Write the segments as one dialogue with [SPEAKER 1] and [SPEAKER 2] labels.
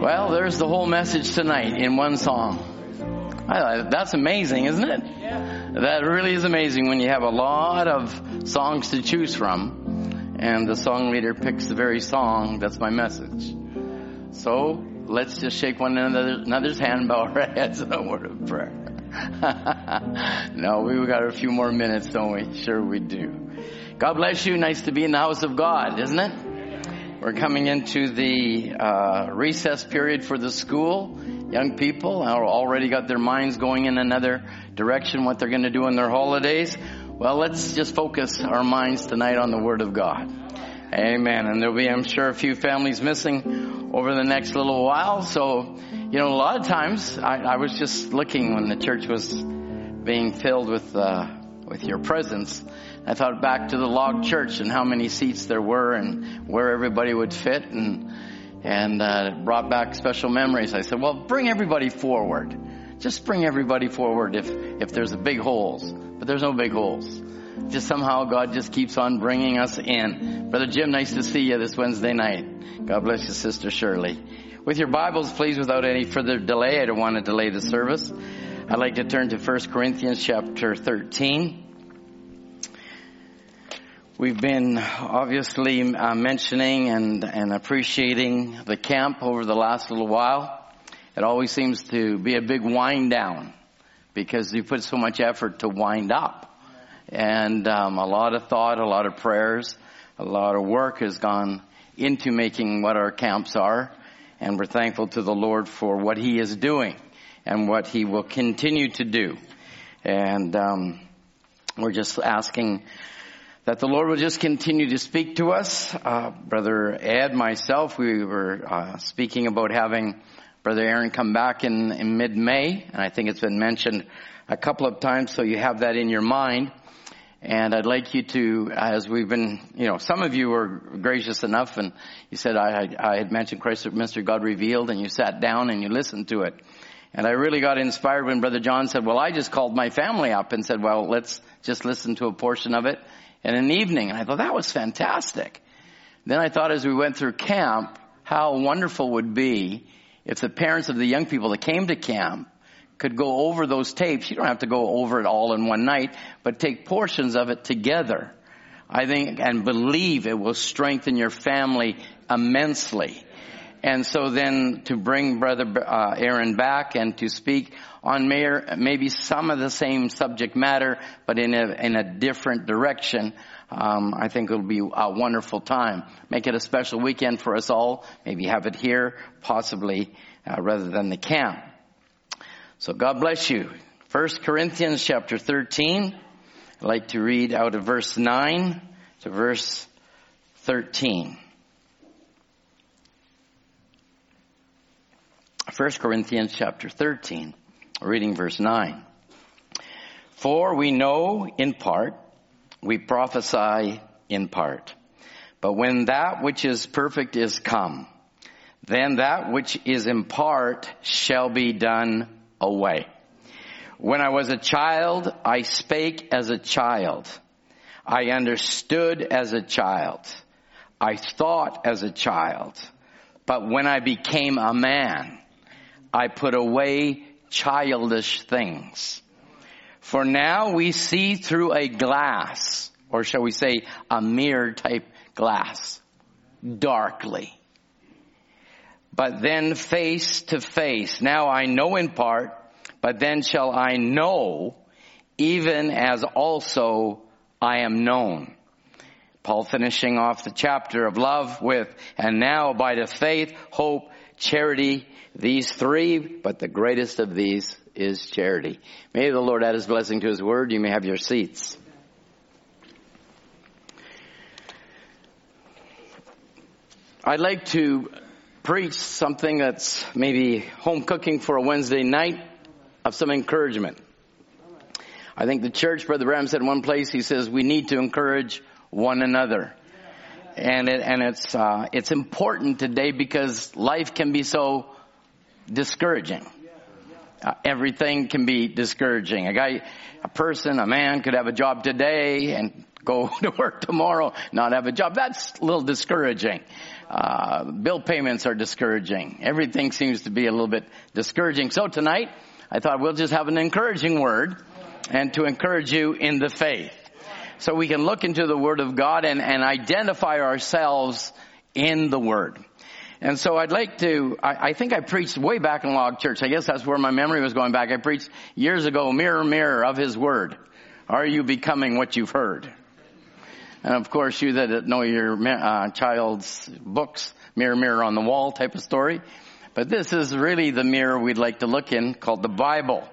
[SPEAKER 1] Well, there's the whole message tonight in one song. I, that's amazing, isn't it? Yeah. That really is amazing when you have a lot of songs to choose from, and the song leader picks the very song that's my message. So let's just shake one another, another's hand, bow our heads, in a word of prayer. no, we've got a few more minutes, don't we? Sure we do. God bless you. Nice to be in the house of God, isn't it? We're coming into the uh, recess period for the school. Young people are already got their minds going in another direction, what they're going to do in their holidays. Well, let's just focus our minds tonight on the Word of God. Amen. And there'll be, I'm sure, a few families missing over the next little while. So, you know, a lot of times I, I was just looking when the church was being filled with, uh, with your presence. I thought back to the log church and how many seats there were and where everybody would fit and and uh, brought back special memories. I said, "Well, bring everybody forward. Just bring everybody forward if if there's big holes, but there's no big holes. Just somehow God just keeps on bringing us in. Brother Jim, nice to see you this Wednesday night. God bless you, Sister Shirley. With your Bibles, please, without any further delay, I don't want to delay the service. I'd like to turn to 1 Corinthians chapter 13. We've been obviously uh, mentioning and, and appreciating the camp over the last little while. It always seems to be a big wind down because you put so much effort to wind up. And um, a lot of thought, a lot of prayers, a lot of work has gone into making what our camps are. And we're thankful to the Lord for what He is doing and what He will continue to do. And um, we're just asking that the Lord will just continue to speak to us. Uh, Brother Ed, myself, we were uh, speaking about having Brother Aaron come back in, in mid-May, and I think it's been mentioned a couple of times, so you have that in your mind. And I'd like you to, as we've been, you know, some of you were gracious enough, and you said I, I had mentioned Christ Mr. God revealed, and you sat down and you listened to it. And I really got inspired when Brother John said, well, I just called my family up and said, well, let's just listen to a portion of it in an evening. And I thought that was fantastic. Then I thought as we went through camp, how wonderful would be if the parents of the young people that came to camp could go over those tapes. You don't have to go over it all in one night, but take portions of it together. I think and believe it will strengthen your family immensely. And so then to bring Brother uh, Aaron back and to speak on maybe some of the same subject matter, but in a, in a different direction, um, I think it'll be a wonderful time. Make it a special weekend for us all. Maybe have it here, possibly uh, rather than the camp. So God bless you. First Corinthians chapter 13. I'd like to read out of verse 9 to verse 13. 1 Corinthians chapter 13, reading verse 9. For we know in part, we prophesy in part. But when that which is perfect is come, then that which is in part shall be done away. When I was a child, I spake as a child. I understood as a child. I thought as a child. But when I became a man, I put away childish things. For now we see through a glass, or shall we say a mirror type glass, darkly. But then face to face. Now I know in part, but then shall I know even as also I am known. Paul finishing off the chapter of love with, and now by the faith, hope, charity, these three, but the greatest of these is charity. May the Lord add his blessing to his word. You may have your seats. I'd like to preach something that's maybe home cooking for a Wednesday night of some encouragement. I think the church, Brother Branham said in one place, he says, we need to encourage one another and it, and it's uh, it's important today because life can be so discouraging. Uh, everything can be discouraging. A guy, a person, a man could have a job today and go to work tomorrow, not have a job. That's a little discouraging. Uh, bill payments are discouraging. Everything seems to be a little bit discouraging. So tonight, I thought we'll just have an encouraging word and to encourage you in the faith. So we can look into the Word of God and, and identify ourselves in the Word. And so I'd like to, I, I, think I preached way back in Log Church. I guess that's where my memory was going back. I preached years ago, mirror, mirror of His Word. Are you becoming what you've heard? And of course, you that know your uh, child's books, mirror, mirror on the wall type of story. But this is really the mirror we'd like to look in called the Bible.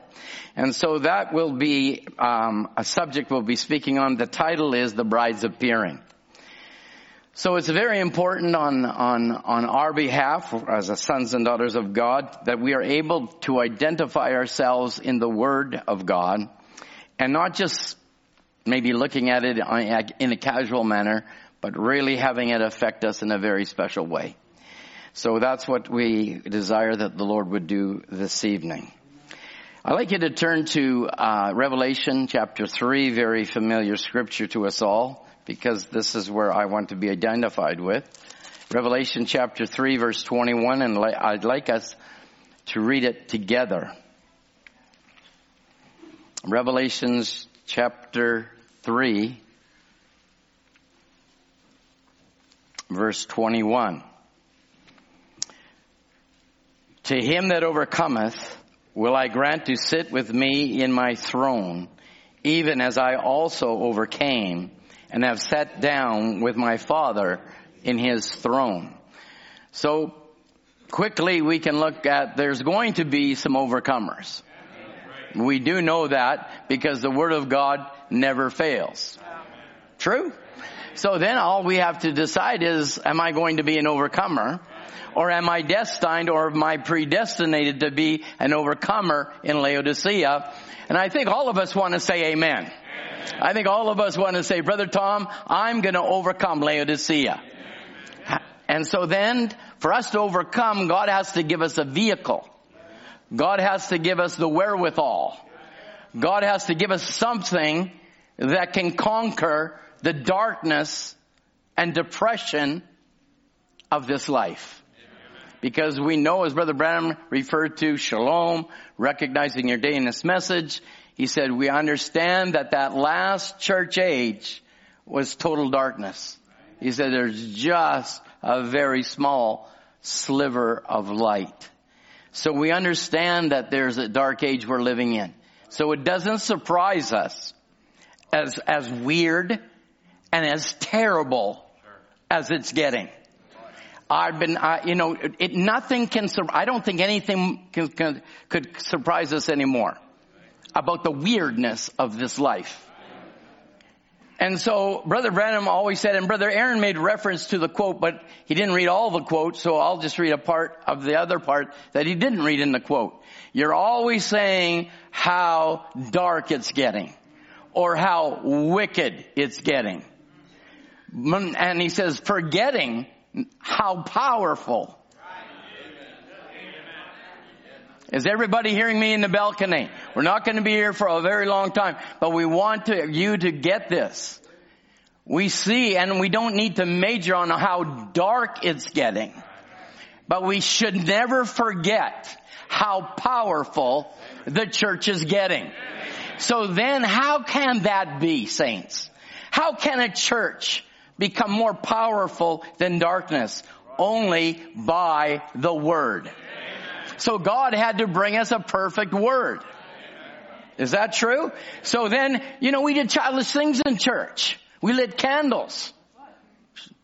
[SPEAKER 1] And so that will be um, a subject we'll be speaking on. The title is The Bride's Appearing. So it's very important on, on, on our behalf as the sons and daughters of God that we are able to identify ourselves in the Word of God and not just maybe looking at it in a casual manner, but really having it affect us in a very special way. So that's what we desire that the Lord would do this evening. I'd like you to turn to uh, Revelation chapter 3, very familiar scripture to us all, because this is where I want to be identified with. Revelation chapter 3, verse 21, and I'd like us to read it together. Revelations chapter 3, verse 21. To him that overcometh, will I grant to sit with me in my throne, even as I also overcame and have sat down with my Father in his throne. So quickly we can look at there's going to be some overcomers. We do know that because the Word of God never fails. True? So then all we have to decide is, am I going to be an overcomer? Or am I destined or am I predestinated to be an overcomer in Laodicea? And I think all of us want to say amen. I think all of us want to say, Brother Tom, I'm going to overcome Laodicea. And so then, for us to overcome, God has to give us a vehicle. God has to give us the wherewithal. God has to give us something that can conquer the darkness and depression of this life. Because we know, as Brother Branham referred to, shalom, recognizing your day in this message, he said, we understand that that last church age was total darkness. He said there's just a very small sliver of light. So we understand that there's a dark age we're living in. So it doesn't surprise us as, as weird and as terrible as it's getting. I've been, uh, you know, it, nothing can, I don't think anything can, can, could surprise us anymore about the weirdness of this life. And so Brother Branham always said, and Brother Aaron made reference to the quote, but he didn't read all the quote, so I'll just read a part of the other part that he didn't read in the quote. You're always saying how dark it's getting, or how wicked it's getting. And he says, forgetting how powerful. Is everybody hearing me in the balcony? We're not going to be here for a very long time, but we want to, you to get this. We see, and we don't need to major on how dark it's getting, but we should never forget how powerful the church is getting. So then how can that be, saints? How can a church become more powerful than darkness? Only by the Word. So God had to bring us a perfect Word. Is that true? So then, you know, we did childish things in church. We lit candles.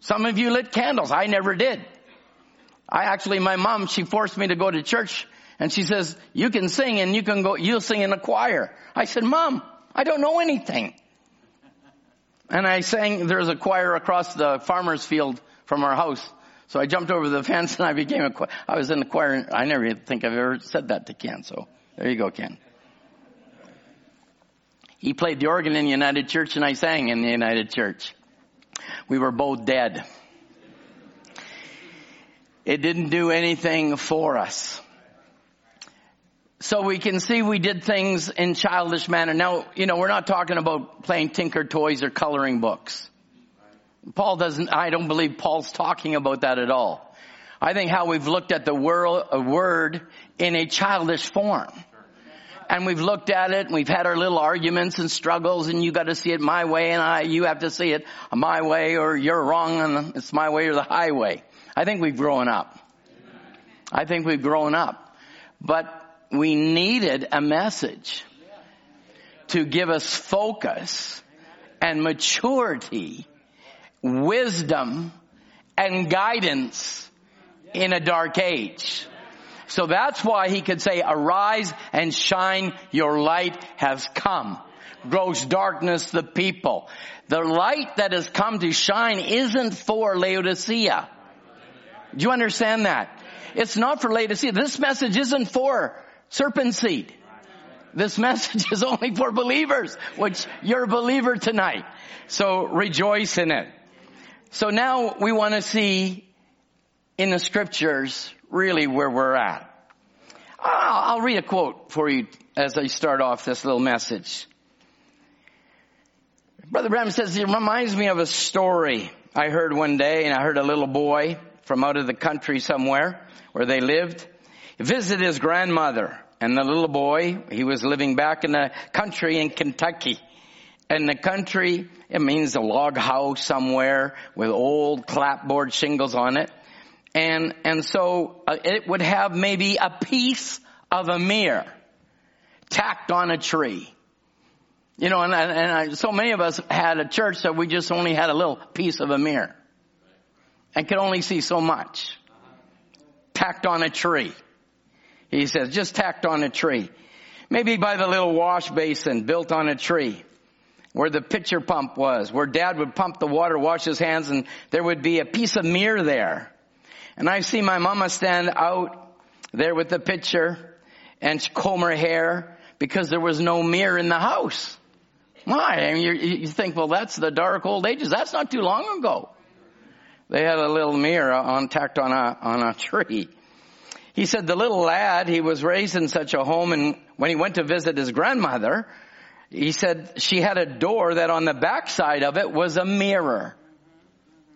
[SPEAKER 1] Some of you lit candles. I never did. I actually, my mom, she forced me to go to church and she says, you can sing and you can go, you'll sing in a choir. I said, mom, I don't know anything. And I sang, there's a choir across the farmer's field from our house. So I jumped over the fence and I became a, I was in the choir. I never think I've ever said that to Ken. So there you go, Ken. He played the organ in the United Church and I sang in the United Church. We were both dead. It didn't do anything for us. So we can see we did things in childish manner. Now, you know, we're not talking about playing tinker toys or coloring books. Paul doesn't, I don't believe Paul's talking about that at all. I think how we've looked at the world, word in a childish form. And we've looked at it and we've had our little arguments and struggles and you got to see it my way and I, you have to see it my way or you're wrong and it's my way or the highway. I think we've grown up. I think we've grown up. But we needed a message to give us focus and maturity, wisdom and guidance in a dark age. So that's why he could say, arise and shine, your light has come. Grows darkness the people. The light that has come to shine isn't for Laodicea. Do you understand that? It's not for Laodicea. This message isn't for serpent seed. This message is only for believers, which you're a believer tonight. So rejoice in it. So now we want to see in the scriptures really where we're at. I'll read a quote for you as I start off this little message. Brother Branham says it reminds me of a story I heard one day and I heard a little boy from out of the country somewhere where they lived visit his grandmother and the little boy, he was living back in the country in Kentucky. And the country, it means a log house somewhere with old clapboard shingles on it. And, and so uh, it would have maybe a piece of a mirror tacked on a tree. You know, and, and I, so many of us had a church that we just only had a little piece of a mirror and could only see so much. Tacked on a tree. He says, just tacked on a tree. Maybe by the little wash basin built on a tree where the pitcher pump was, where dad would pump the water, wash his hands, and there would be a piece of mirror there. And I see my mama stand out there with the pitcher and comb her hair because there was no mirror in the house. Why? I mean, you, you think, well, that's the dark old ages. That's not too long ago. They had a little mirror on tacked on a on a tree. He said the little lad, he was raised in such a home and when he went to visit his grandmother, he said she had a door that on the back side of it was a mirror.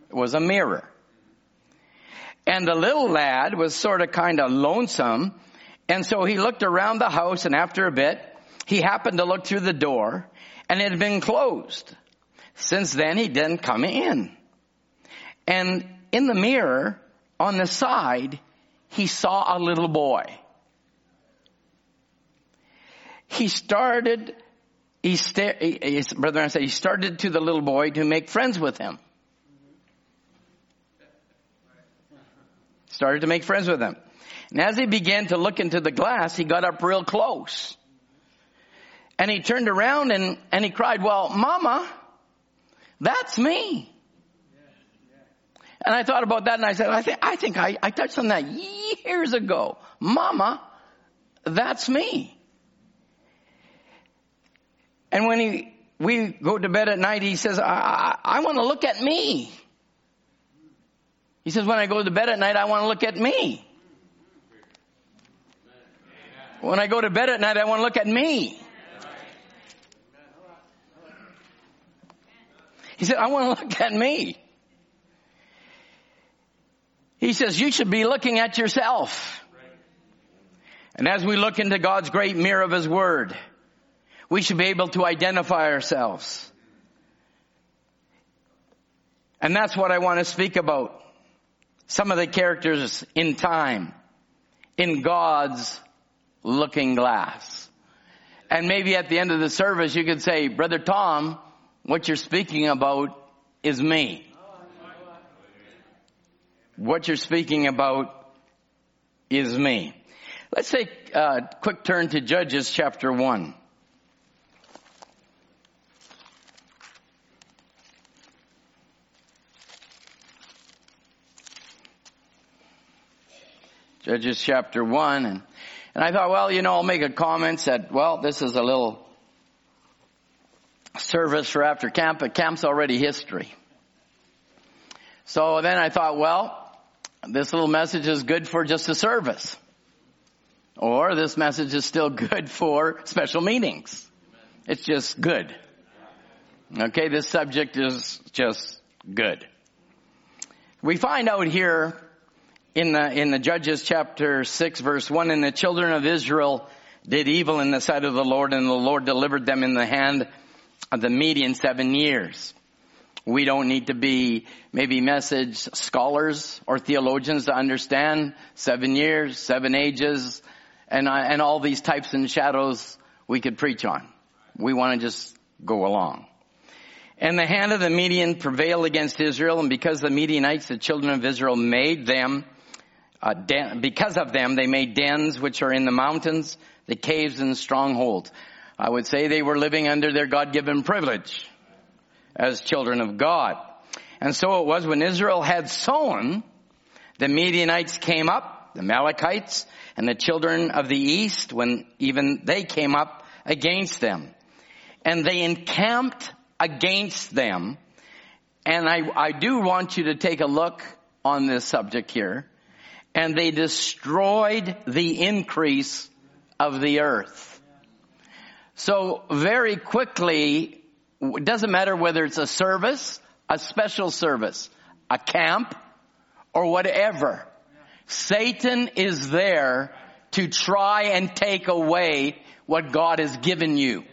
[SPEAKER 1] It was a mirror. And the little lad was sort of kind of lonesome. And so he looked around the house and after a bit, he happened to look through the door and it had been closed. Since then, he didn't come in. And in the mirror on the side, he saw a little boy. He started, he, sta- his brother and said, he started to the little boy to make friends with him. Started to make friends with him. And as he began to look into the glass, he got up real close. And he turned around and, and he cried, well, mama, that's me. And I thought about that and I said, I think, I think I, I touched on that years ago. Mama, that's me. And when he, we go to bed at night, he says, I, I, I want to look at me. He says, when I go to bed at night, I want to look at me. When I go to bed at night, I want to look at me. He said, I want to look at me. He says, you should be looking at yourself. And as we look into God's great mirror of His Word, we should be able to identify ourselves. And that's what I want to speak about. Some of the characters in time, in God's looking glass. And maybe at the end of the service you could say, Brother Tom, what you're speaking about is me. What you're speaking about is me. Let's take a quick turn to Judges chapter 1. Judges chapter 1 and, and I thought, well, you know, I'll make a comment that, well, this is a little service for after camp, but camp's already history. So then I thought, well, this little message is good for just a service. Or this message is still good for special meetings. It's just good. Okay, this subject is just good. We find out here in the, in the Judges chapter 6 verse 1, and the children of Israel did evil in the sight of the Lord, and the Lord delivered them in the hand of the Midian seven years. We don't need to be maybe message scholars or theologians to understand seven years, seven ages, and, uh, and all these types and shadows we could preach on. We want to just go along. And the hand of the Midian prevailed against Israel, and because the Midianites, the children of Israel, made them uh, den- because of them, they made dens which are in the mountains, the caves and strongholds. I would say they were living under their God-given privilege as children of God. And so it was when Israel had sown, the Midianites came up, the Amalekites, and the children of the east, when even they came up against them. And they encamped against them. And I, I do want you to take a look on this subject here and they destroyed the increase of the earth. So very quickly, it doesn't matter whether it's a service, a special service, a camp, or whatever. Satan is there to try and take away what God has given you.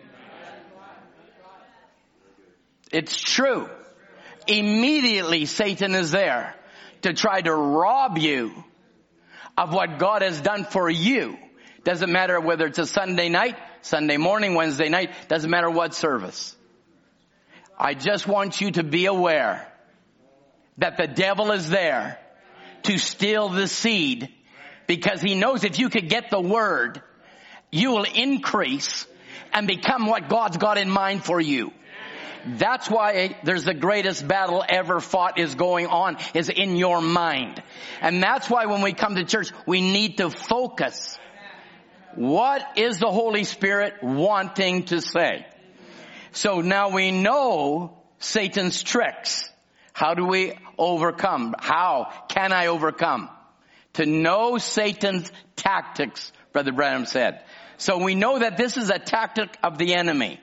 [SPEAKER 1] It's true. Immediately Satan is there to try to rob you of what God has done for you. Doesn't matter whether it's a Sunday night, Sunday morning, Wednesday night, doesn't matter what service. I just want you to be aware that the devil is there to steal the seed because he knows if you could get the word, you will increase and become what God's got in mind for you. That's why there's the greatest battle ever fought is going on is in your mind. And that's why when we come to church, we need to focus. What is the Holy Spirit wanting to say? So now we know Satan's tricks. How do we overcome? How can I overcome? To know Satan's tactics, Brother Branham said. So we know that this is a tactic of the enemy.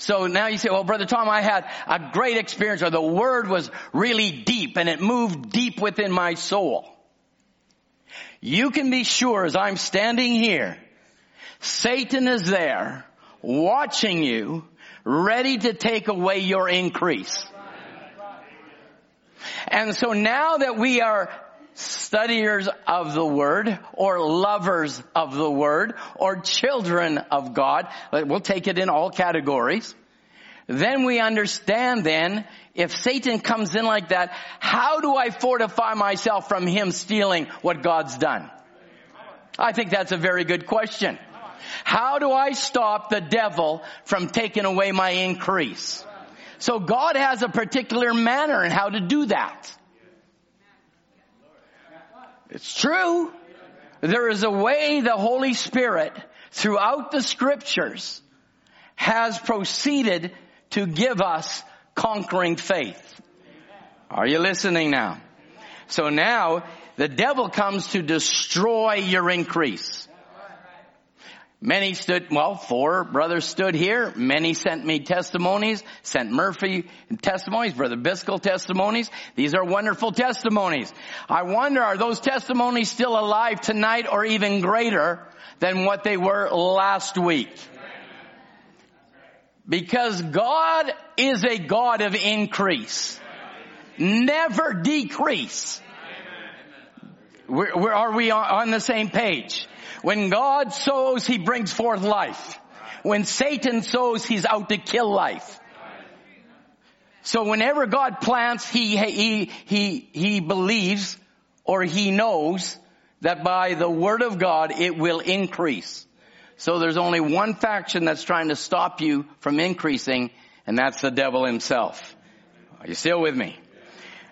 [SPEAKER 1] So now you say, well, Brother Tom, I had a great experience or the word was really deep and it moved deep within my soul. You can be sure as I'm standing here, Satan is there watching you, ready to take away your increase. And so now that we are studiers of the word or lovers of the word or children of God. We'll take it in all categories. Then we understand then if Satan comes in like that, how do I fortify myself from him stealing what God's done? I think that's a very good question. How do I stop the devil from taking away my increase? So God has a particular manner in how to do that. It's true. There is a way the Holy Spirit throughout the scriptures has proceeded to give us conquering faith. Are you listening now? So now the devil comes to destroy your increase. Many stood, well, four brothers stood here. Many sent me testimonies, sent Murphy testimonies, Brother Biscoe testimonies. These are wonderful testimonies. I wonder, are those testimonies still alive tonight or even greater than what they were last week? Because God is a God of increase. Never decrease. We're, we're, are we on the same page? When God sows, He brings forth life. When Satan sows, He's out to kill life. So whenever God plants, He, He, He, He believes or He knows that by the Word of God, it will increase. So there's only one faction that's trying to stop you from increasing, and that's the devil himself. Are you still with me?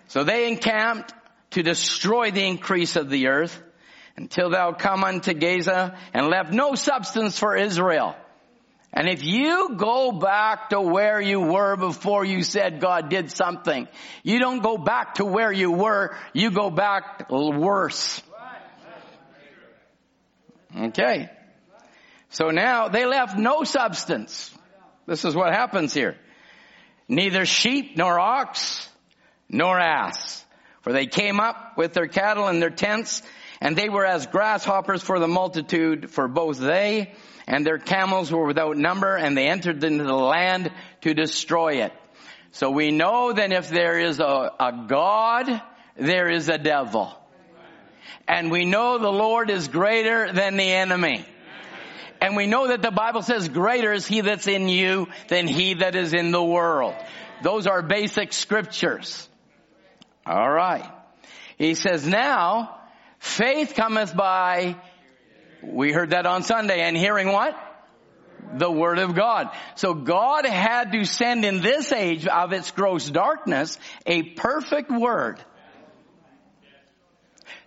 [SPEAKER 1] So they encamped to destroy the increase of the earth until thou come unto Gaza and left no substance for Israel. And if you go back to where you were before you said God did something, you don't go back to where you were, you go back worse. Okay. So now they left no substance. This is what happens here. Neither sheep nor ox nor ass. For they came up with their cattle and their tents and they were as grasshoppers for the multitude for both they and their camels were without number and they entered into the land to destroy it. So we know that if there is a, a God, there is a devil. And we know the Lord is greater than the enemy. And we know that the Bible says greater is he that's in you than he that is in the world. Those are basic scriptures. All right. He says now, faith cometh by, we heard that on Sunday, and hearing what? The Word of God. So God had to send in this age of its gross darkness a perfect Word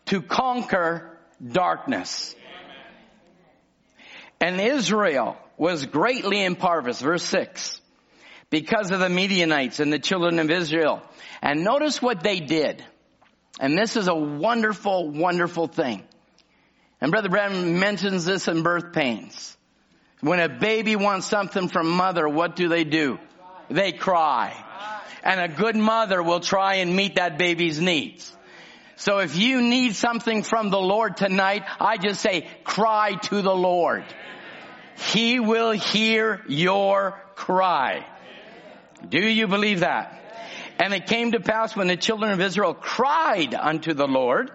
[SPEAKER 1] to conquer darkness. And Israel was greatly impoverished, verse 6, because of the Midianites and the children of Israel. And notice what they did. And this is a wonderful, wonderful thing. And Brother Branham mentions this in birth pains. When a baby wants something from mother, what do they do? They cry. And a good mother will try and meet that baby's needs. So if you need something from the Lord tonight, I just say, cry to the Lord. He will hear your cry. Do you believe that? And it came to pass when the children of Israel cried unto the Lord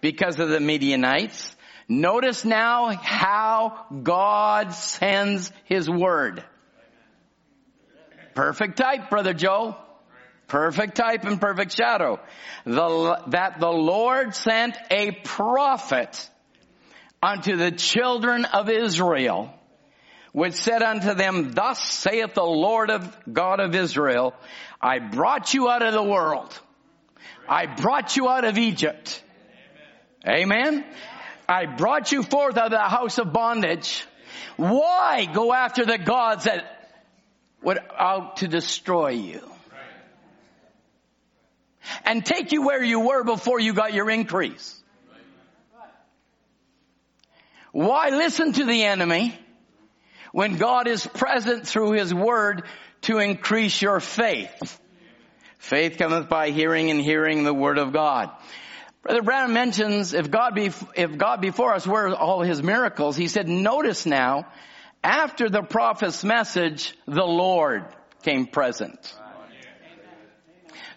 [SPEAKER 1] because of the Midianites. Notice now how God sends His word. Perfect type, Brother Joe. Perfect type and perfect shadow. The, that the Lord sent a prophet unto the children of Israel which said unto them, Thus saith the Lord of God of Israel, I brought you out of the world. I brought you out of Egypt. Amen. I brought you forth out of the house of bondage. Why go after the gods that would out to destroy you? And take you where you were before you got your increase. Why listen to the enemy? When God is present through His Word to increase your faith. Faith cometh by hearing and hearing the Word of God. Brother Brown mentions if God be, if God before us were all His miracles, he said, notice now, after the prophet's message, the Lord came present.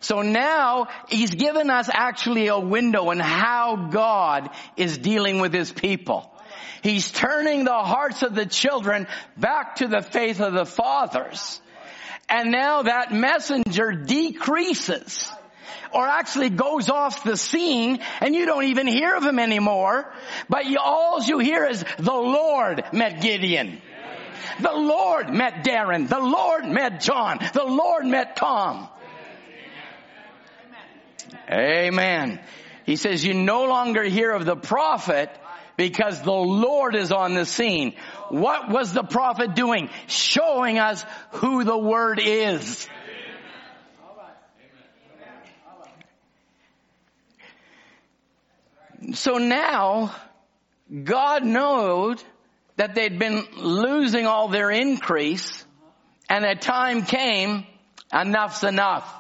[SPEAKER 1] So now he's given us actually a window on how God is dealing with his people. He's turning the hearts of the children back to the faith of the fathers. And now that messenger decreases or actually goes off the scene and you don't even hear of him anymore. But you, all you hear is the Lord met Gideon. The Lord met Darren. The Lord met John. The Lord met Tom. Amen. He says you no longer hear of the prophet, because the Lord is on the scene. What was the prophet doing? Showing us who the word is. So now, God knowed that they'd been losing all their increase and a time came, enough's enough.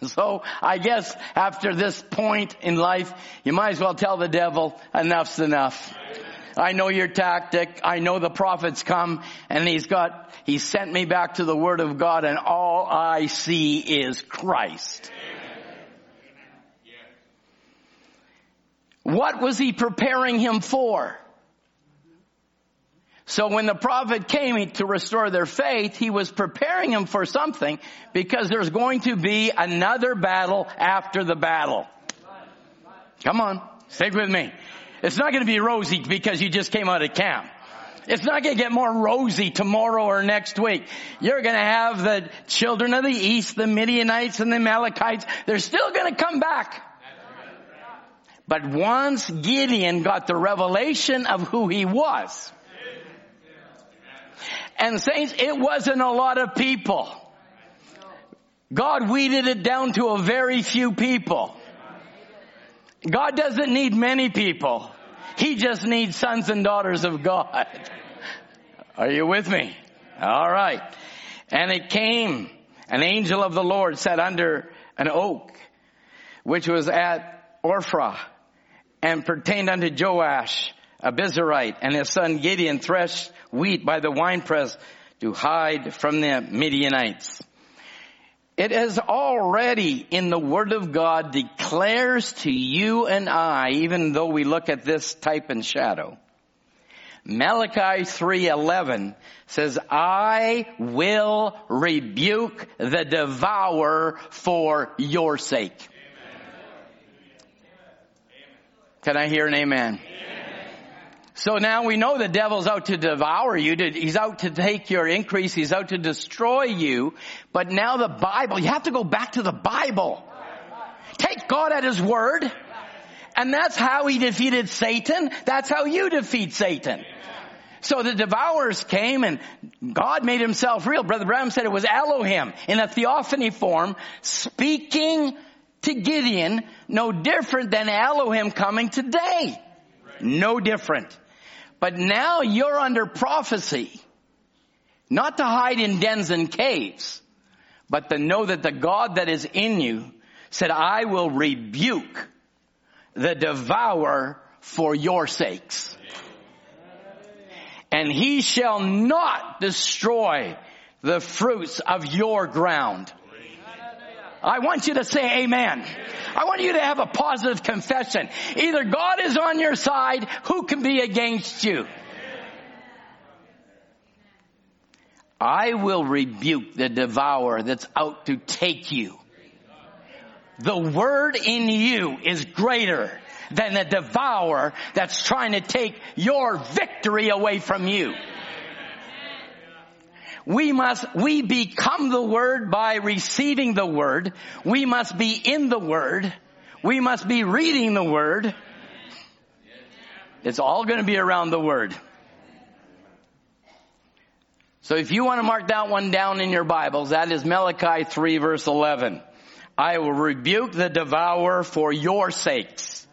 [SPEAKER 1] So I guess after this point in life, you might as well tell the devil, enough's enough. I know your tactic. I know the prophet's come and he's got, he sent me back to the word of God and all I see is Christ. What was he preparing him for? So when the prophet came to restore their faith, he was preparing them for something because there's going to be another battle after the battle. Come on, stick with me. It's not going to be rosy because you just came out of camp. It's not going to get more rosy tomorrow or next week. You're going to have the children of the east, the Midianites and the Amalekites. They're still going to come back. But once Gideon got the revelation of who he was, and saints, it wasn't a lot of people. God weeded it down to a very few people. God doesn't need many people. He just needs sons and daughters of God. Are you with me? All right. And it came, an angel of the Lord sat under an oak, which was at Ophrah, and pertained unto Joash, a Abiezrite, and his son Gideon threshed wheat by the winepress to hide from the Midianites. It has already in the Word of God declares to you and I, even though we look at this type and shadow. Malachi 3:11 says, "I will rebuke the devourer for your sake." Can I hear an amen? So now we know the devil's out to devour you. He's out to take your increase. He's out to destroy you. But now the Bible, you have to go back to the Bible. Take God at His word. And that's how He defeated Satan. That's how you defeat Satan. So the devourers came and God made himself real. Brother Branham said it was Elohim in a theophany form speaking to Gideon no different than Elohim coming today. No different. But now you're under prophecy. Not to hide in dens and caves, but to know that the God that is in you said, I will rebuke the devourer for your sakes. And he shall not destroy the fruits of your ground. I want you to say amen. I want you to have a positive confession. Either God is on your side, who can be against you? I will rebuke the devourer that's out to take you. The word in you is greater than the devourer that's trying to take your victory away from you. We must, we become the Word by receiving the Word. We must be in the Word. We must be reading the Word. It's all going to be around the Word. So if you want to mark that one down in your Bibles, that is Malachi 3 verse 11. I will rebuke the devourer for your sakes,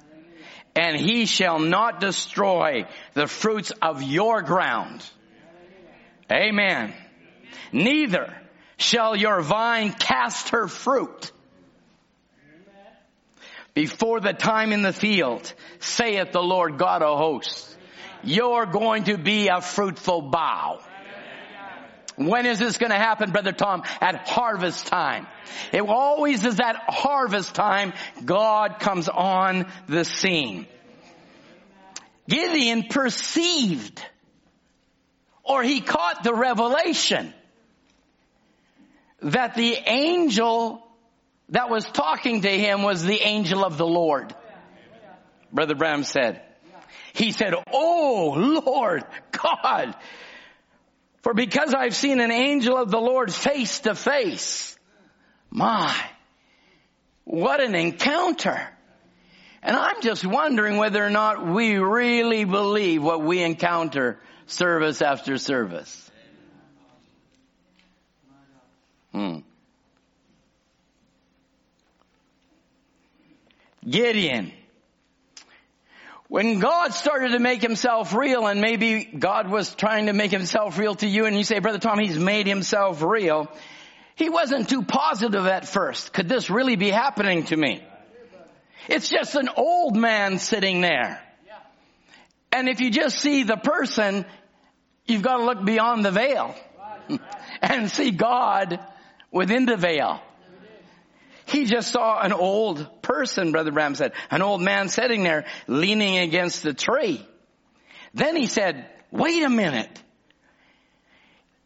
[SPEAKER 1] and he shall not destroy the fruits of your ground. Amen neither shall your vine cast her fruit before the time in the field, saith the Lord God of hosts. You're going to be a fruitful bough. When is this going to happen, Brother Tom? At harvest time. It always is at harvest time God comes on the scene. Gideon perceived or he caught the revelation that the angel that was talking to him was the angel of the Lord. Brother Branham said. He said, Oh Lord God, for because I've seen an angel of the Lord face to face, my, what an encounter. And I'm just wondering whether or not we really believe what we encounter service after service. Hmm. Hmm. Gideon. When God started to make himself real and maybe God was trying to make himself real to you and you say, Brother Tom, he's made himself real. He wasn't too positive at first. Could this really be happening to me? It's just an old man sitting there. And if you just see the person, you've got to look beyond the veil and see God within the veil. He just saw an old person, Brother Branham said, an old man sitting there leaning against the tree. Then he said, wait a minute.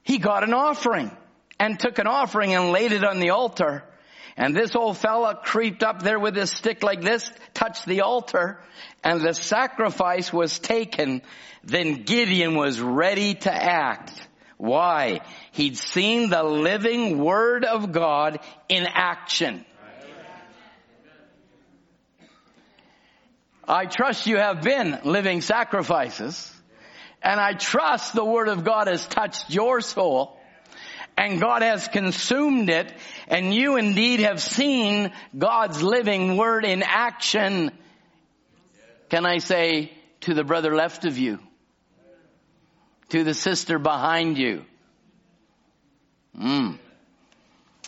[SPEAKER 1] He got an offering and took an offering and laid it on the altar. And this old fella creeped up there with his stick like this, touched the altar, and the sacrifice was taken. Then Gideon was ready to act. Why? He'd seen the living Word of God in action. I trust you have been living sacrifices. And I trust the Word of God has touched your soul and God has consumed it and you indeed have seen God's living Word in action. Can I say to the brother left of you, to the sister behind you. Mm.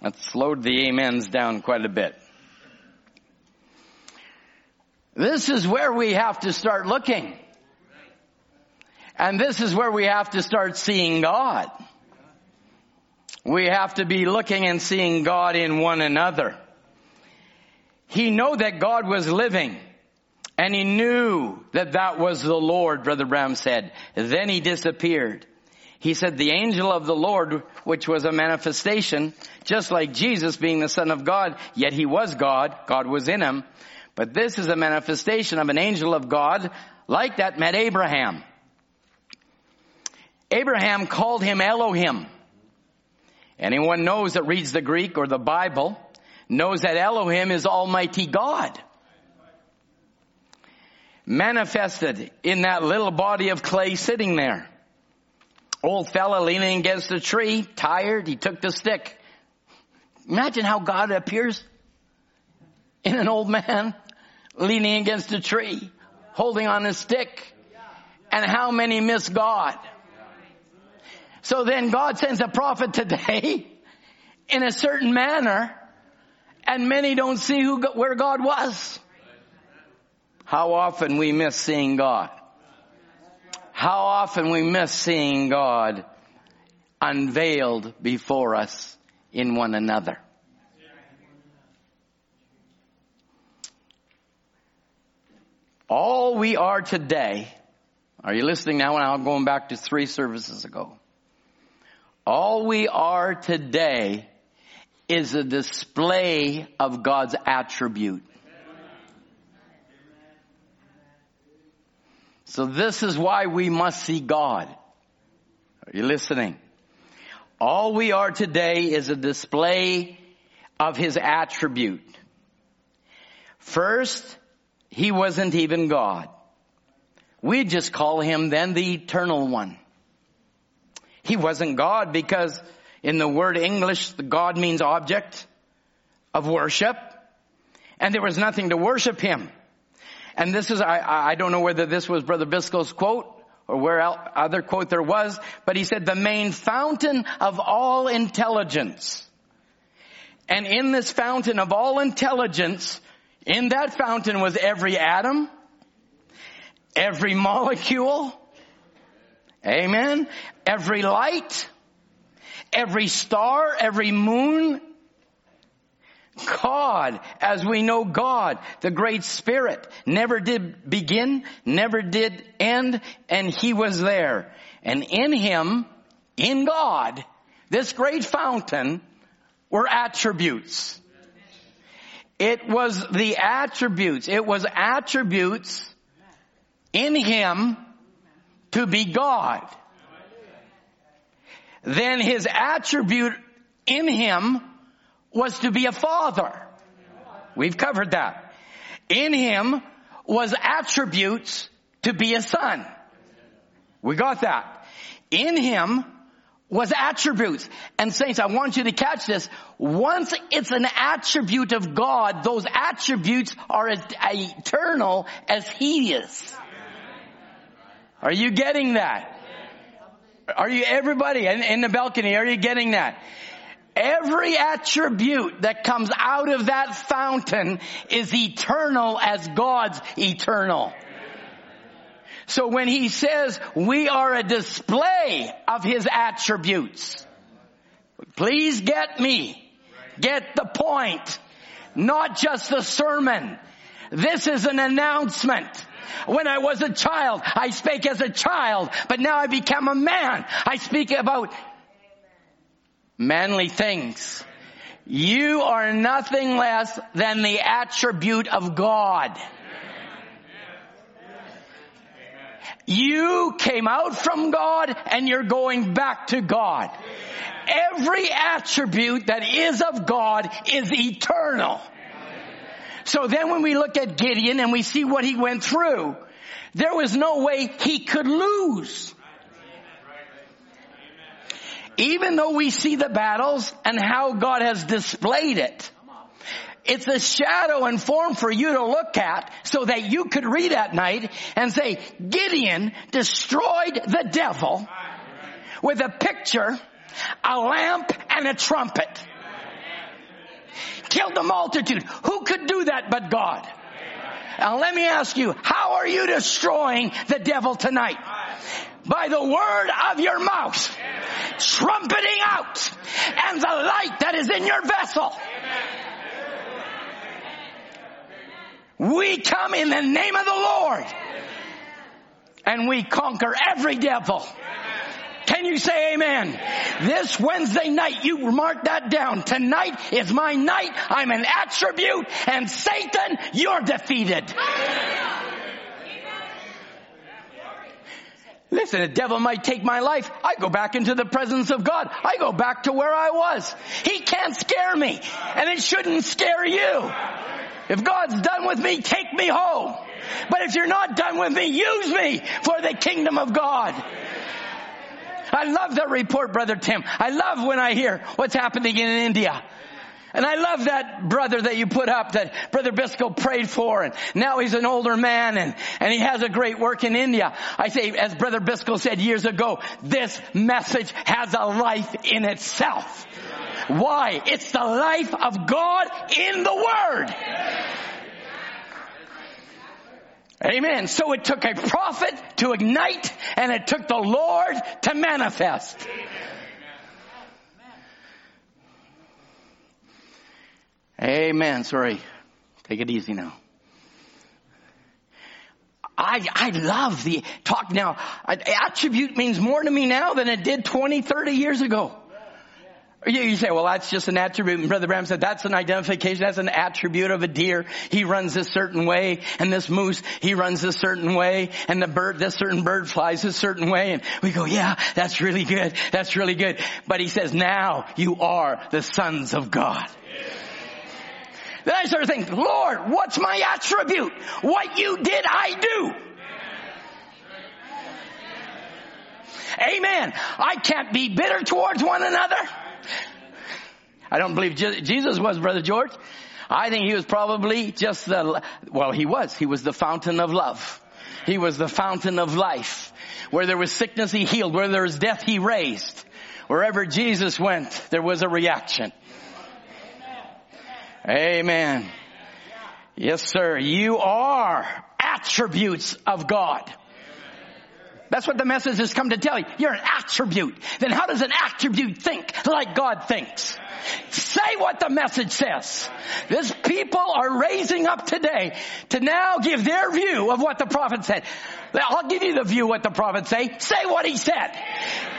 [SPEAKER 1] That slowed the amens down quite a bit. This is where we have to start looking. And this is where we have to start seeing God. We have to be looking and seeing God in one another. He knew that God was living and he knew that that was the Lord, Brother Branham said. Then he disappeared. He said the angel of the Lord, which was a manifestation, just like Jesus being the son of God, yet he was God, God was in him. But this is a manifestation of an angel of God like that met Abraham. Abraham called him Elohim. Anyone knows that reads the Greek or the Bible knows that Elohim is Almighty God. Manifested in that little body of clay sitting there. Old fella leaning against a tree, tired, he took the stick. Imagine how God appears in an old man leaning against a tree, holding on a stick. And how many miss God? So then God sends a prophet today in a certain manner and many don't see who, where God was. How often we miss seeing God. How often we miss seeing God unveiled before us in one another. All we are today, are you listening now? And I'm going back to three services ago. All we are today is a display of God's attribute. So this is why we must see God. Are you listening? All we are today is a display of His attribute. First, He wasn't even God. We just call Him then the eternal one. He wasn't God because in the word English, the God means object of worship. And there was nothing to worship him. And this is, I, I don't know whether this was Brother Biscoe's quote or where other quote there was, but he said the main fountain of all intelligence. And in this fountain of all intelligence, in that fountain was every atom, every molecule, amen, every light, every star, every moon. God, as we know God, the great spirit, never did begin, never did end, and He was there. And in Him, in God, this great fountain were attributes. It was the attributes, it was attributes in Him to be God then his attribute in him was to be a father. We've covered that. In him was attributes to be a son. We got that. In him was attributes. And saints, I want you to catch this. Once it's an attribute of God, those attributes are as eternal as he is. Are you getting that? Are you, everybody in, in the balcony, are you getting that? Every attribute that comes out of that fountain is eternal as God's eternal. So when he says we are a display of his attributes, please get me, get the point, not just the sermon. This is an announcement. When I was a child, I spake as a child, but now I become a man. I speak about manly things. You are nothing less than the attribute of God. You came out from God and you're going back to God. Every attribute that is of God is eternal. So then when we look at Gideon and we see what he went through, there was no way he could lose. Even though we see the battles and how God has displayed it, It's a shadow and form for you to look at so that you could read at night and say, Gideon destroyed the devil with a picture, a lamp, and a trumpet. Killed the multitude. Who could do that but God? Now let me ask you, how are you destroying the devil tonight? By the word of your mouth, trumpeting out, and the light that is in your vessel. We come in the name of the Lord, and we conquer every devil. Can you say amen? This Wednesday night, you mark that down. Tonight is my night. I'm an attribute and Satan, you're defeated. Listen, the devil might take my life. I go back into the presence of God. I go back to where I was. He can't scare me and it shouldn't scare you. If God's done with me, take me home. But if you're not done with me, use me for the kingdom of God. I love that report, Brother Tim. I love when I hear what's happening in India. And I love that brother that you put up that Brother Biscoe prayed for and now he's an older man and, and he has a great work in India. I say, as Brother Biscoe said years ago, this message has a life in itself. Why? It's the life of God in the Word. Amen. So it took a prophet to ignite and it took the Lord to manifest. Amen. Sorry. Take it easy now. I, I love the talk now. Attribute means more to me now than it did 20, 30 years ago. You, say, well, that's just an attribute. And Brother Branham said, that's an identification. That's an attribute of a deer. He runs a certain way. And this moose, he runs a certain way. And the bird, this certain bird flies a certain way. And we go, yeah, that's really good. That's really good. But he says, now you are the sons of God. Then I started thinking, Lord, what's my attribute? What you did, I do. Amen. I can't be bitter towards one another. I don't believe Jesus was, Brother George. I think he was probably just the, well, he was. He was the fountain of love. He was the fountain of life. Where there was sickness, he healed. Where there was death, he raised. Wherever Jesus went, there was a reaction. Amen. Yes, sir. You are attributes of God. That's what the message has come to tell you. You're an attribute. Then how does an attribute think like God thinks? Say what the message says. This people are raising up today to now give their view of what the prophet said. I'll give you the view what the prophet say. Say what he said.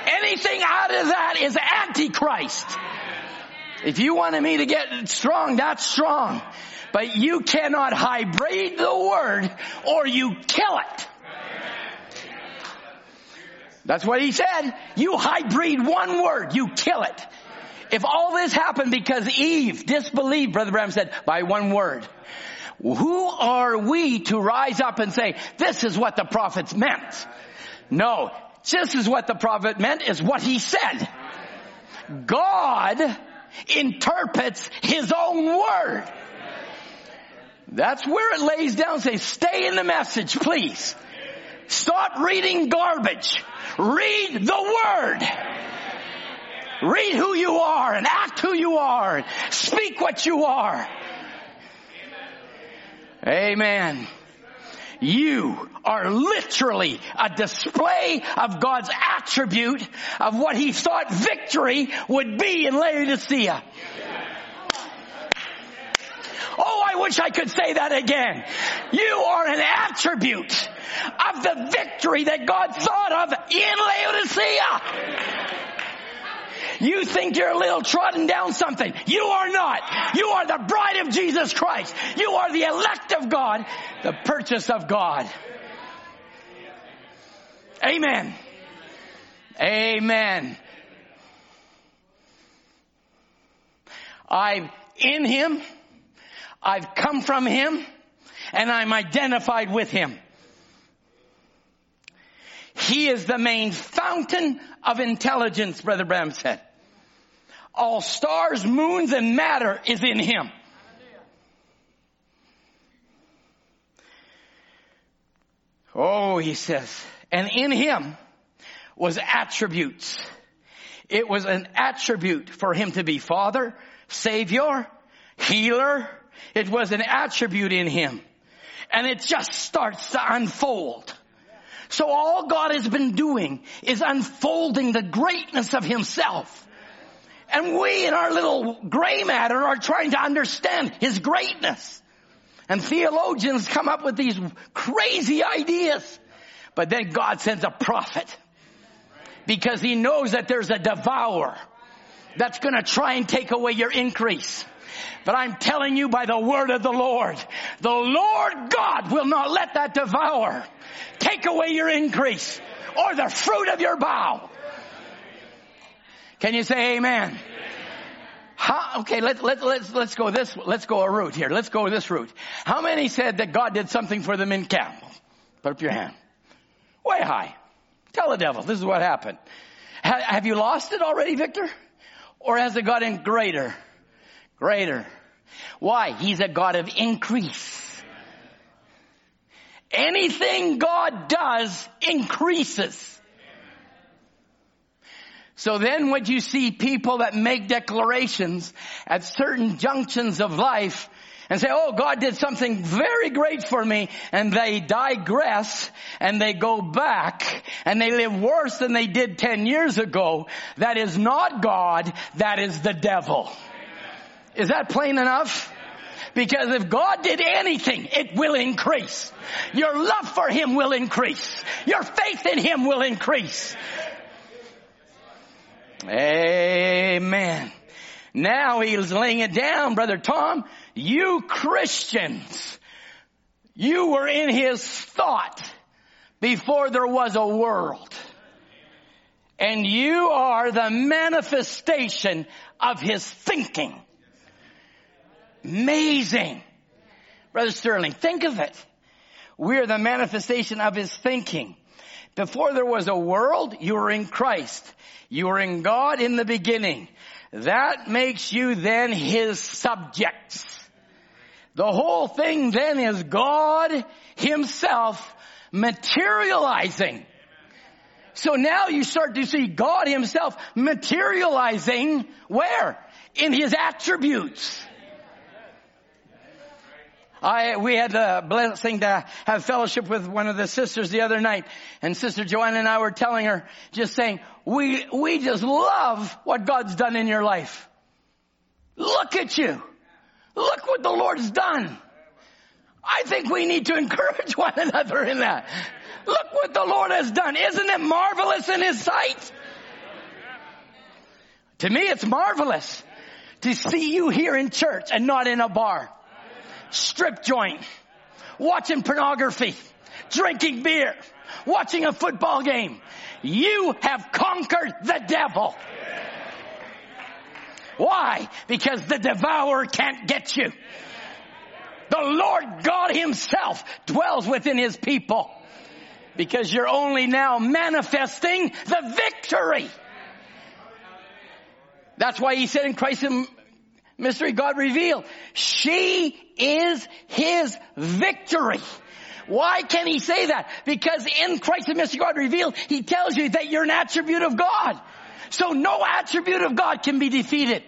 [SPEAKER 1] Anything out of that is antichrist. If you wanted me to get strong, that's strong. But you cannot hybrid the word or you kill it. That's what he said. You hybrid one word, you kill it. If all this happened because Eve disbelieved, Brother Branham said, by one word, who are we to rise up and say, this is what the prophets meant? No, this is what the prophet meant is what he said. God interprets his own word. That's where it lays down, say, stay in the message, please. Stop reading garbage. Read the Word. Read who you are and act who you are. Speak what you are. Amen. You are literally a display of God's attribute of what He thought victory would be in Laodicea. Oh, I wish I could say that again. You are an attribute of the victory that God thought of in Laodicea. You think you're a little trodden down something. You are not. You are the bride of Jesus Christ. You are the elect of God, the purchase of God. Amen. Amen. I'm in Him. I've come from Him and I'm identified with Him. He is the main fountain of intelligence, Brother Branham said. All stars, moons, and matter is in Him.
[SPEAKER 2] Oh, he says, and in Him was attributes. It was an attribute for Him to be Father, Savior, Healer. It was an attribute in Him. And it just starts to unfold. So all God has been doing is unfolding the greatness of himself. And we in our little gray matter are trying to understand his greatness. And theologians come up with these crazy ideas. But then God sends a prophet because he knows that there's a devourer that's going to try and take away your increase. But I'm telling you by the word of the Lord, the Lord God will not let that devour take away your increase or the fruit of your bow. Can you say amen? How, okay, let, let, let's, let's go this, let's go a route here. Let's go this route. How many said that God did something for them in camp? Put up your hand. Way high. Tell the devil, this is what happened. Ha, have you lost it already, Victor? Or has it gotten greater? Greater. Why? He's a God of increase. Anything God does increases. So then when you see people that make declarations at certain junctions of life and say, oh, God did something very great for me, and they digress, and they go back, and they live worse than they did 10 years ago, that is not God, that is the devil. Is that plain enough? Because if God did anything, it will increase. Your love for Him will increase. Your faith in Him will increase. Amen. Now he's laying it down, Brother Tom. You Christians, you were in his thought before there was a world. And you are the manifestation of his thinking. Amazing. Brother Sterling, think of it. We're the manifestation of his thinking. Before there was a world, you were in Christ. You were in God in the beginning. That makes you then his subjects. The whole thing then is God himself materializing. So now you start to see God himself materializing where? In his attributes. I, we had the blessing to have fellowship with one of the sisters the other night, and Sister Joanna and I were telling her, just saying, we, we just love what God's done in your life. Look at you. Look what the Lord's done. I think we need to encourage one another in that. Look what the Lord has done. Isn't it marvelous in His sight? To me, it's marvelous to see you here in church and not in a bar strip joint, watching pornography, drinking beer, watching a football game. You have conquered the devil. Why? Because the devourer can't get you. The Lord God himself dwells within his people because you're only now manifesting the victory. That's why he said in Christ mystery God revealed. She is His victory. Why can he say that? Because in Christ the mystery God revealed, He tells you that you're an attribute of God. So no attribute of God can be defeated.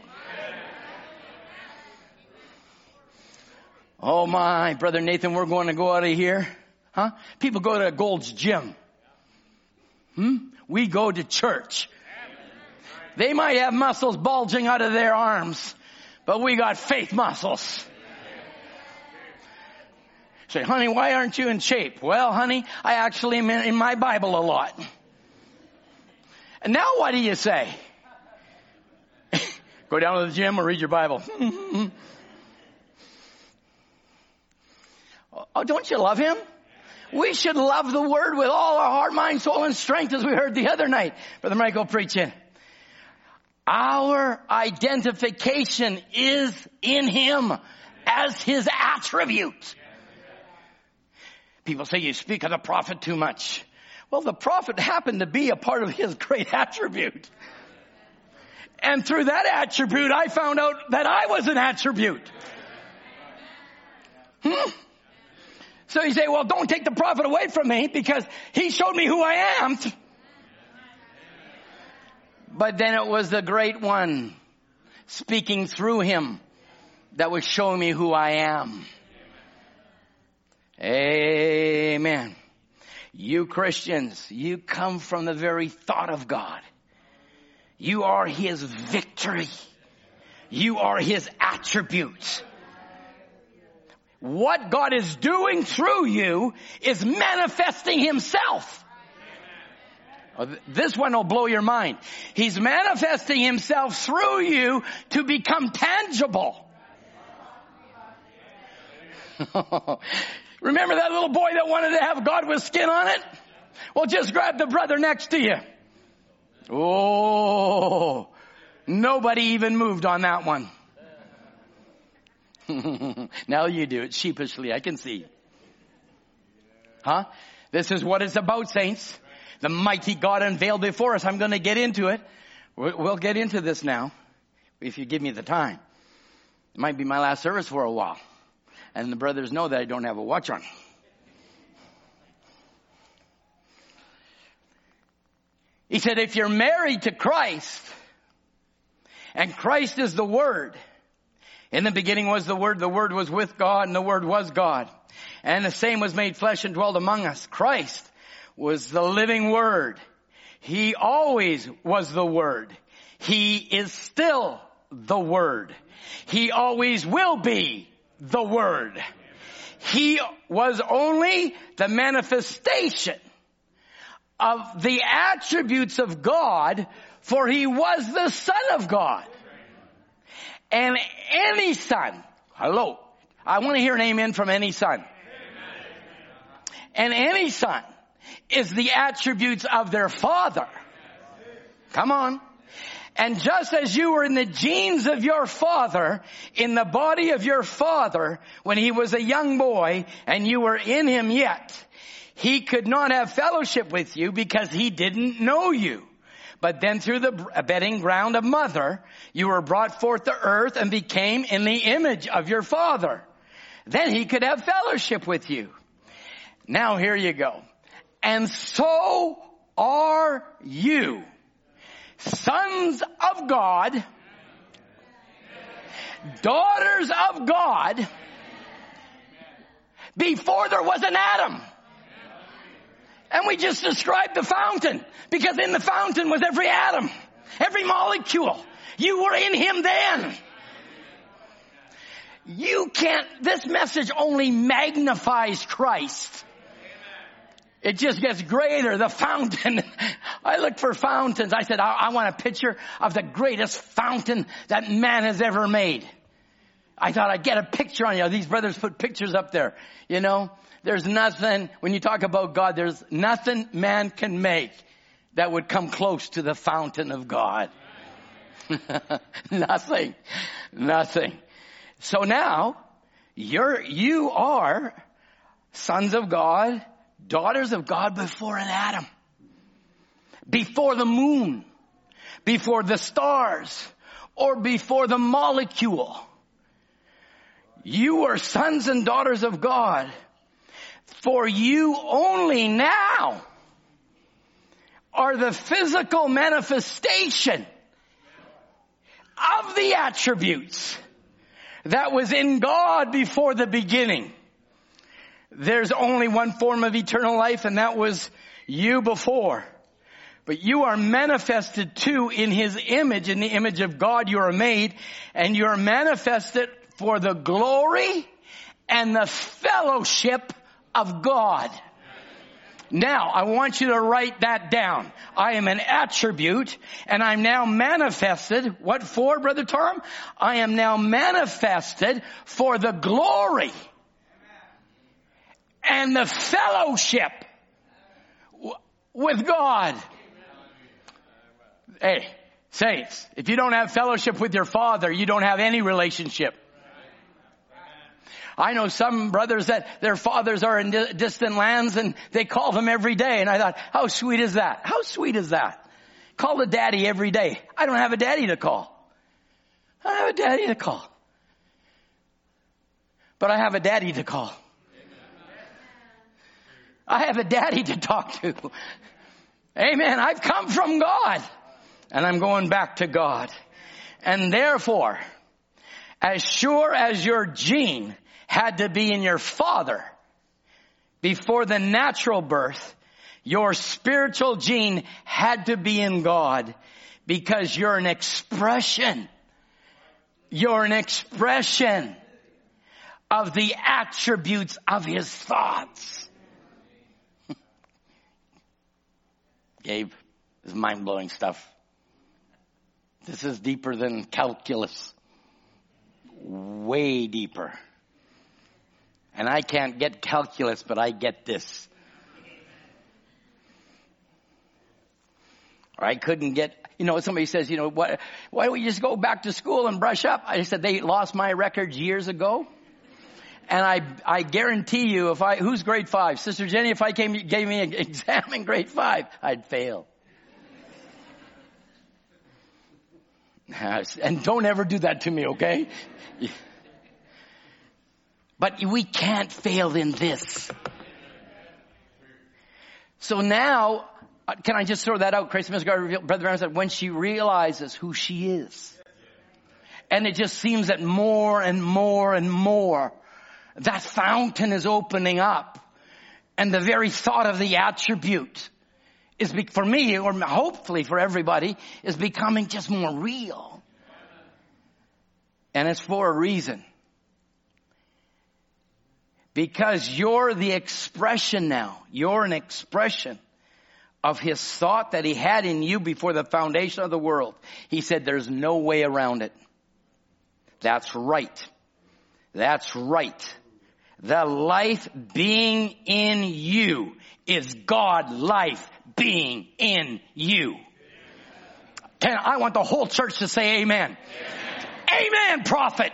[SPEAKER 2] Oh my, brother Nathan, we're going to go out of here. Huh? People go to Gold's Gym. Hmm? We go to church. They might have muscles bulging out of their arms but we got faith muscles. Say, honey, why aren't you in shape? Well, honey, I actually am in my Bible a lot. And now what do you say? Go down to the gym or read your Bible. oh, don't you love him? We should love the word with all our heart, mind, soul, and strength as we heard the other night. Brother Michael preaching. Our identification is in Him as His attribute. People say you speak of the prophet too much. Well, the prophet happened to be a part of His great attribute. And through that attribute, I found out that I was an attribute. Hmm? So you say, well, don't take the prophet away from me because he showed me who I am. But then it was the great one speaking through him that was showing me who I am. Amen. You Christians, you come from the very thought of God. You are His victory. You are His attributes. What God is doing through you is manifesting Himself. This one will blow your mind. He's manifesting Himself through you to become tangible. Remember that little boy that wanted to have God with skin on it? Well, just grab the brother next to you. Oh, nobody even moved on that one. now you do it sheepishly, I can see. Huh? This is what it's about, saints. The mighty God unveiled before us. I'm going to get into it. We'll get into this now, if you give me the time. It might be my last service for a while and the brothers know that I don't have a watch on. He said, if you're married to Christ, and Christ is the Word, in the beginning was the Word, the Word was with God, and the Word was God. And the same was made flesh and dwelled among us. Christ was the living Word. He always was the Word. He is still the Word. He always will be the Word. He was only the manifestation of the attributes of God, for he was the Son of God. And any son, hello, I want to hear an amen from any son. And any son is the attributes of their father. Come on. And just as you were in the genes of your father, in the body of your father, when he was a young boy and you were in him yet, he could not have fellowship with you because he didn't know you. But then through the bedding ground of mother, you were brought forth to earth and became in the image of your father. Then he could have fellowship with you. Now here you go. And so are you sons of God, daughters of God, before there was an Adam. And we just described the fountain because in the fountain was every atom, every molecule. You were in him then. You can't, this message only magnifies Christ. It just gets greater. The fountain. I looked for fountains. I said, I, I, want a picture of the greatest fountain that man has ever made. I thought I'd get a picture on you. These brothers put pictures up there. You know, there's nothing, when you talk about God, there's nothing man can make that would come close to the fountain of God. nothing. Nothing. So now, you're, you are sons of God daughters of God before an Adam, before the moon, before the stars, or before the molecule. You are sons and daughters of God. For you only now are the physical manifestation of the attributes that was in God before the beginning. There's only one form of eternal life and that was you before. But you are manifested too in His image, in the image of God you are made, and you are manifested for the glory and the fellowship of God. Now, I want you to write that down. I am an attribute and I'm now manifested. What for, Brother Tom? I am now manifested for the glory and the fellowship with God. Hey, saints, if you don't have fellowship with your father, you don't have any relationship. I know some brothers that their fathers are in distant lands and they call them every day. And I thought, how sweet is that? How sweet is that? Call a daddy every day. I don't have a daddy to call. I don't have a daddy to call. But I have a daddy to call. I have a daddy to talk to. Amen. I've come from God and I'm going back to God. And therefore, as sure as your gene had to be in your father before the natural birth, your spiritual gene had to be in God because you're an expression. You're an expression of the attributes of his thoughts. Gabe, this is mind blowing stuff. This is deeper than calculus. Way deeper. And I can't get calculus, but I get this. Or I couldn't get, you know, somebody says, you know, why, why don't we just go back to school and brush up? I said, they lost my records years ago. And I, I guarantee you, if I, who's grade five? Sister Jenny, if I came, gave me an exam in grade five, I'd fail. And don't ever do that to me, okay? But we can't fail in this. So now, uh, can I just throw that out? Christ Misgard, Brother Brown said, when she realizes who she is, and it just seems that more and more and more, that fountain is opening up, and the very thought of the attribute is, for me, or hopefully for everybody, is becoming just more real. And it's for a reason. Because you're the expression now. You're an expression of his thought that he had in you before the foundation of the world. He said there's no way around it. That's right. That's right. The life being in you is God life being in you. I want the whole church to say amen. Amen, amen prophet.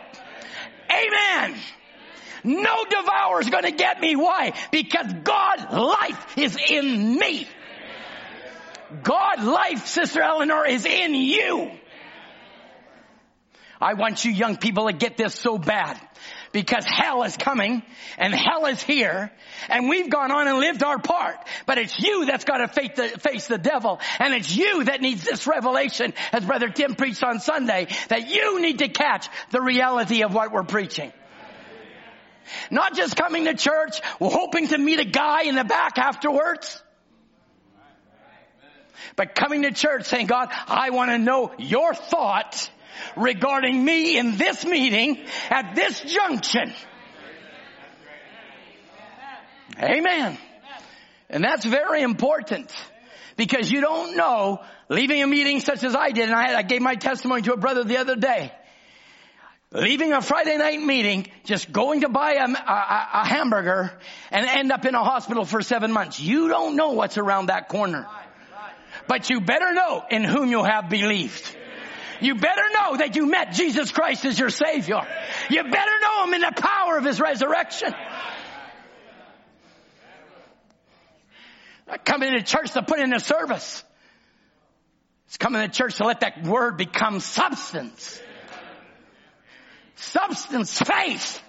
[SPEAKER 2] Amen. No devourer is going to get me. Why? Because God life is in me. God life, Sister Eleanor, is in you. I want you young people to get this so bad because hell is coming and hell is here and we've gone on and lived our part. But it's you that's got to face the, face the devil and it's you that needs this revelation as Brother Tim preached on Sunday that you need to catch the reality of what we're preaching. Not just coming to church, hoping to meet a guy in the back afterwards. But coming to church saying, God, I want to know your thought regarding me in this meeting at this junction. Amen. And that's very important because you don't know leaving a meeting such as I did and I, I gave my testimony to a brother the other day. Leaving a Friday night meeting, just going to buy a, a, a hamburger and end up in a hospital for seven months. You don't know what's around that corner. But you better know in whom you have believed. You better know that you met Jesus Christ as your Savior. You better know Him in the power of His resurrection. Not coming to church to put in a service. It's coming to church to let that word become substance. Substance, faith.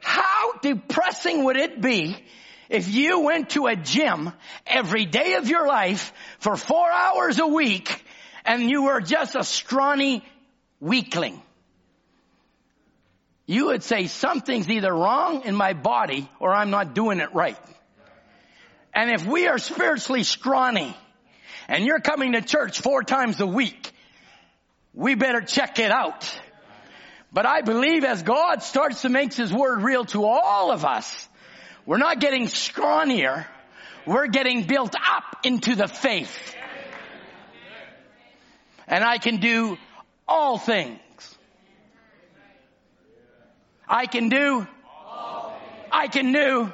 [SPEAKER 2] How depressing would it be if you went to a gym every day of your life for four hours a week and you were just a scrawny weakling, you would say something's either wrong in my body or I'm not doing it right. And if we are spiritually scrawny and you're coming to church four times a week, we better check it out. But I believe as God starts to make His Word real to all of us, we're not getting scrawnier, we're getting built up into the faith and I can do all things. I can do, I can do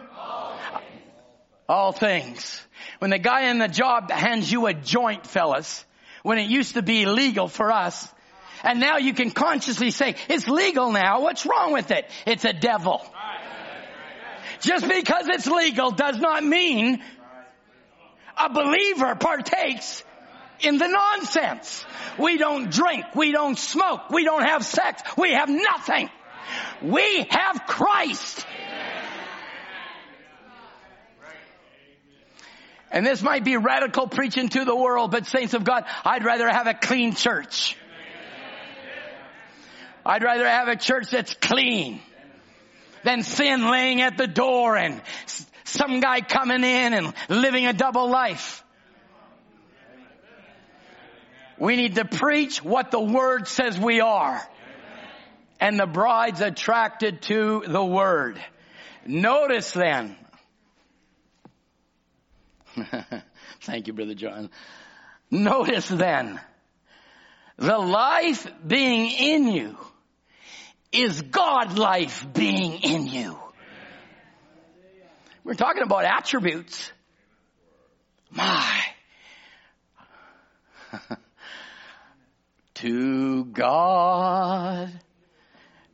[SPEAKER 2] all things. When the guy in the job hands you a joint, fellas, when it used to be illegal for us, and now you can consciously say, it's legal now, what's wrong with it? It's a devil. Just because it's legal does not mean a believer partakes in the nonsense. We don't drink. We don't smoke. We don't have sex. We have nothing. We have Christ. And this might be radical preaching to the world, but saints of God, I'd rather have a clean church. I'd rather have a church that's clean than sin laying at the door and some guy coming in and living a double life. We need to preach what the word says we are. And the bride's attracted to the word. Notice then. Thank you, Brother John. Notice then. The life being in you is God life being in you. We're talking about attributes. My. to God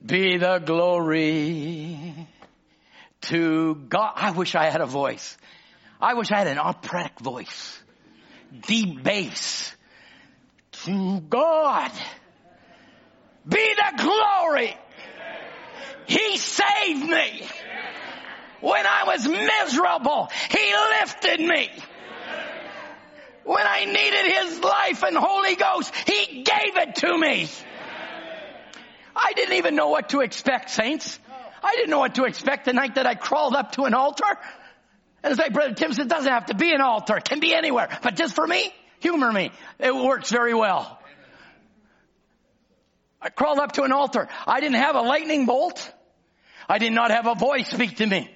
[SPEAKER 2] be the glory. To God. I wish I had a voice. I wish I had an operatic voice. Deep bass. To God be the glory. He saved me. When I was miserable, He lifted me. When I needed His life and Holy Ghost, He gave it to me. I didn't even know what to expect, saints. I didn't know what to expect the night that I crawled up to an altar. And it's like Brother Tim said, it doesn't have to be an altar. It can be anywhere. But just for me, humor me. It works very well. I crawled up to an altar. I didn't have a lightning bolt. I did not have a voice speak to me.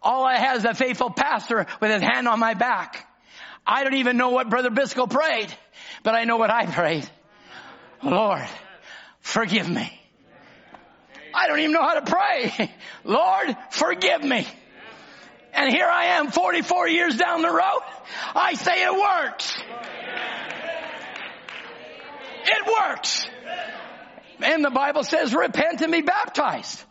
[SPEAKER 2] All I had is a faithful pastor with his hand on my back. I don't even know what Brother Biscoe prayed, but I know what I prayed. Lord, forgive me. I don't even know how to pray. Lord, forgive me. And here I am 44 years down the road. I say it works. It works. And the Bible says repent and be baptized.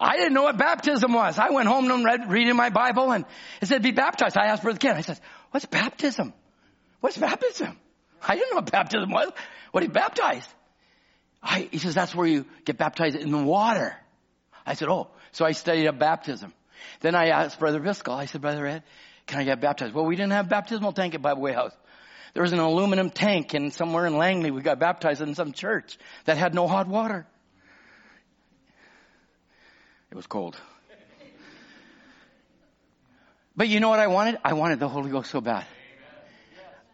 [SPEAKER 2] I didn't know what baptism was. I went home and read, reading my Bible and it said be baptized. I asked Brother Ken, I said, what's baptism? What's baptism? I didn't know what baptism was. What he baptized? I, he says, that's where you get baptized in the water. I said, oh, so I studied up baptism. Then I asked Brother Biscoe, I said, Brother Ed, can I get baptized? Well, we didn't have baptismal tank at Bible Way House. There was an aluminum tank and somewhere in Langley we got baptized in some church that had no hot water. It was cold. But you know what I wanted? I wanted the Holy Ghost so bad.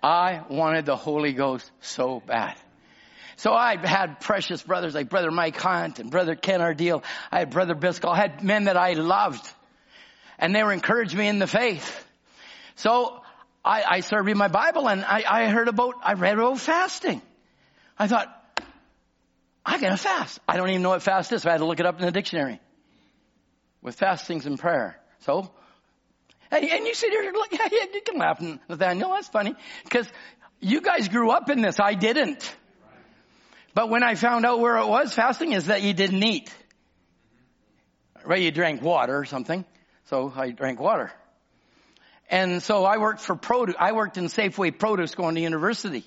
[SPEAKER 2] I wanted the Holy Ghost so bad. So I had precious brothers like Brother Mike Hunt and Brother Ken Ardeal. I had Brother Biscoe. I had men that I loved. And they were encouraging me in the faith. So I, I started reading my Bible and I, I heard about, I read about fasting. I thought, I'm gonna fast. I don't even know what fast is, so I had to look it up in the dictionary. With fastings and prayer. So, and, and you sit here, look, yeah, yeah, you can laugh, Nathaniel, that's funny. Because you guys grew up in this, I didn't. But when I found out where it was, fasting is that you didn't eat. Right, you drank water or something. So I drank water. And so I worked for produce. I worked in Safeway produce going to university.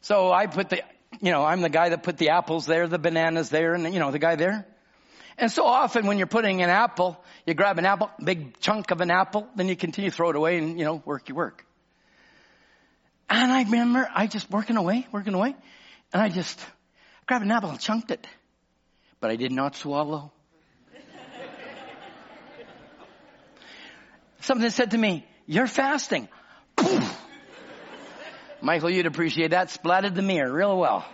[SPEAKER 2] So I put the, you know, I'm the guy that put the apples there, the bananas there, and you know, the guy there. And so often when you're putting an apple, you grab an apple, big chunk of an apple, then you continue to throw it away and, you know, work your work. And I remember I just working away, working away, and I just grabbed an apple and chunked it. But I did not swallow. Something said to me, you're fasting. Michael, you'd appreciate that. Splatted the mirror real well.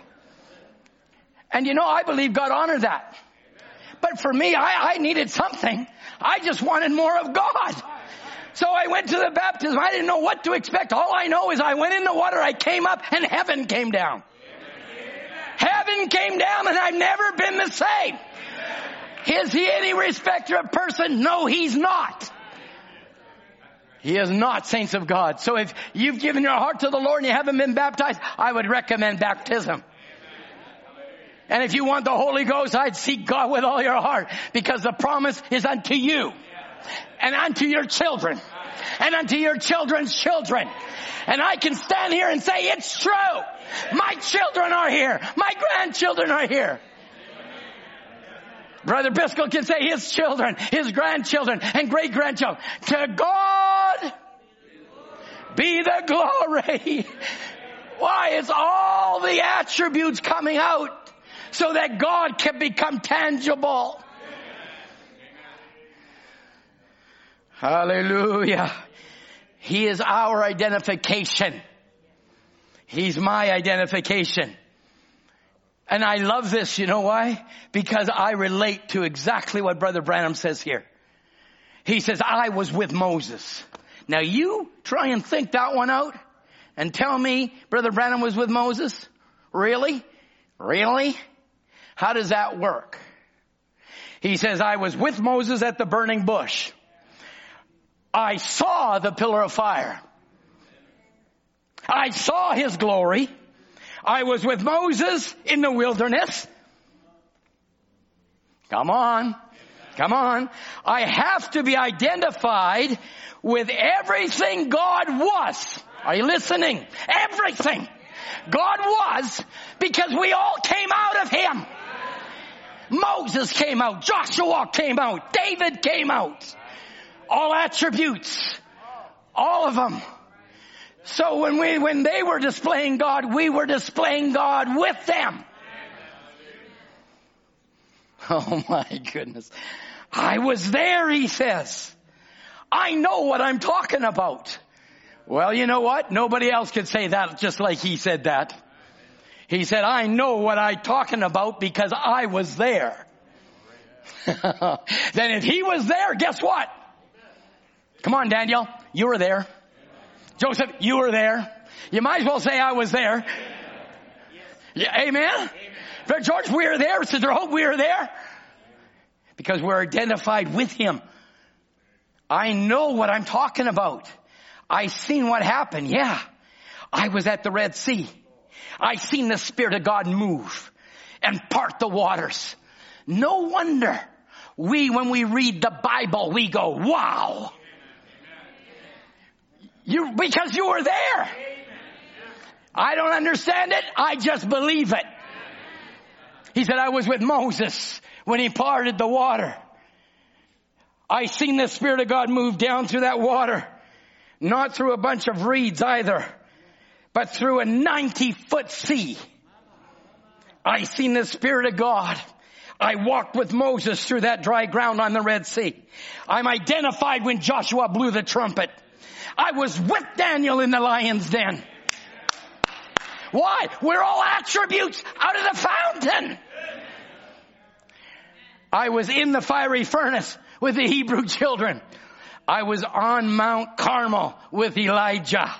[SPEAKER 2] And you know, I believe God honored that. But for me, I, I needed something. I just wanted more of God. So I went to the baptism. I didn't know what to expect. All I know is I went in the water, I came up, and heaven came down. Heaven came down, and I've never been the same. Is he any respecter of person? No, he's not. He is not saints of God. So if you've given your heart to the Lord and you haven't been baptized, I would recommend baptism. And if you want the Holy Ghost, I'd seek God with all your heart because the promise is unto you and unto your children and unto your children's children. And I can stand here and say it's true. My children are here. My grandchildren are here. Brother Biscoe can say his children, his grandchildren, and great grandchildren. To God be the glory. Why? It's all the attributes coming out so that God can become tangible. Hallelujah. He is our identification. He's my identification. And I love this, you know why? Because I relate to exactly what Brother Branham says here. He says, I was with Moses. Now you try and think that one out and tell me Brother Branham was with Moses? Really? Really? How does that work? He says, I was with Moses at the burning bush. I saw the pillar of fire. I saw his glory. I was with Moses in the wilderness. Come on. Come on. I have to be identified with everything God was. Are you listening? Everything. God was because we all came out of Him. Moses came out. Joshua came out. David came out. All attributes. All of them. So when we, when they were displaying God, we were displaying God with them. Oh my goodness. I was there, he says. I know what I'm talking about. Well, you know what? Nobody else could say that just like he said that. He said, I know what I'm talking about because I was there. then if he was there, guess what? Come on, Daniel. You were there. Joseph, you were there. You might as well say I was there. Yeah, amen? Brother George, we are there. Sister Hope, we are there. Because we're identified with Him. I know what I'm talking about. I seen what happened. Yeah. I was at the Red Sea. I seen the Spirit of God move and part the waters. No wonder we, when we read the Bible, we go, wow. You, because you were there. I don't understand it. I just believe it. He said, I was with Moses when he parted the water. I seen the Spirit of God move down through that water. Not through a bunch of reeds either, but through a 90 foot sea. I seen the Spirit of God. I walked with Moses through that dry ground on the Red Sea. I'm identified when Joshua blew the trumpet. I was with Daniel in the lion's den. Why? We're all attributes out of the fountain. I was in the fiery furnace with the Hebrew children. I was on Mount Carmel with Elijah.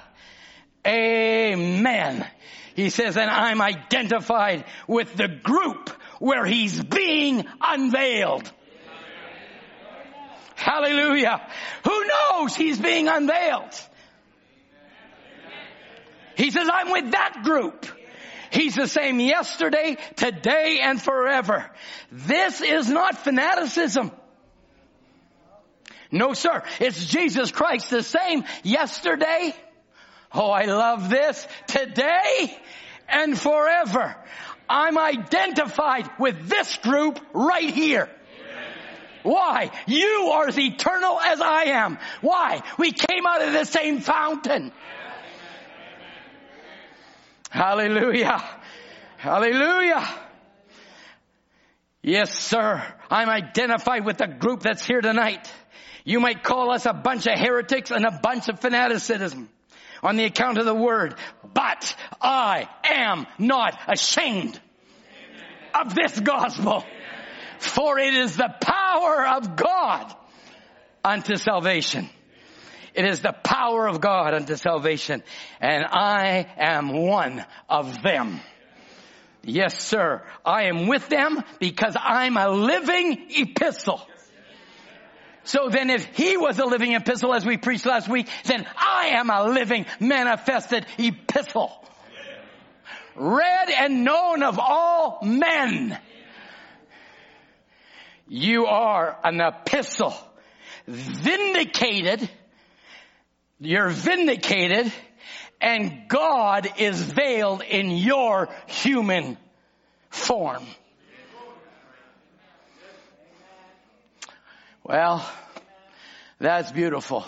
[SPEAKER 2] Amen. He says, and I'm identified with the group where he's being unveiled. Hallelujah. Who knows he's being unveiled? He says, I'm with that group. He's the same yesterday, today, and forever. This is not fanaticism. No sir. It's Jesus Christ the same yesterday. Oh, I love this. Today and forever. I'm identified with this group right here. Why? You are as eternal as I am. Why? We came out of the same fountain. Hallelujah. Hallelujah. Yes, sir. I'm identified with the group that's here tonight. You might call us a bunch of heretics and a bunch of fanaticism on the account of the word, but I am not ashamed of this gospel. For it is the power of God unto salvation. It is the power of God unto salvation. And I am one of them. Yes, sir. I am with them because I'm a living epistle. So then if he was a living epistle as we preached last week, then I am a living manifested epistle. Read and known of all men. You are an epistle. Vindicated. You're vindicated and God is veiled in your human form. Well, that's beautiful.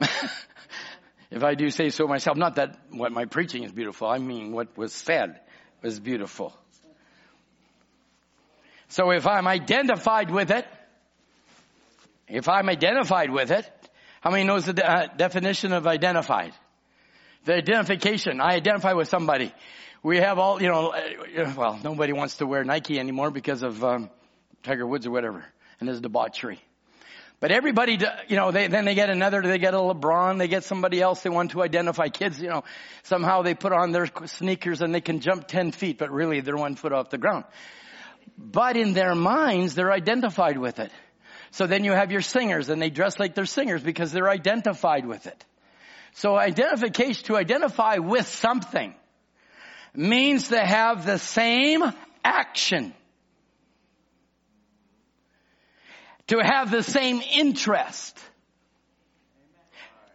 [SPEAKER 2] If I do say so myself, not that what my preaching is beautiful, I mean what was said was beautiful. So if I'm identified with it, if I'm identified with it, how many knows the de- uh, definition of identified? The identification. I identify with somebody. We have all, you know, uh, well, nobody wants to wear Nike anymore because of um, Tiger Woods or whatever, and there's debauchery. But everybody, you know, they, then they get another, they get a LeBron, they get somebody else they want to identify. Kids, you know, somehow they put on their sneakers and they can jump 10 feet, but really they're one foot off the ground. But in their minds, they're identified with it. So then you have your singers and they dress like they're singers because they're identified with it. So identification, to identify with something means to have the same action. To have the same interest.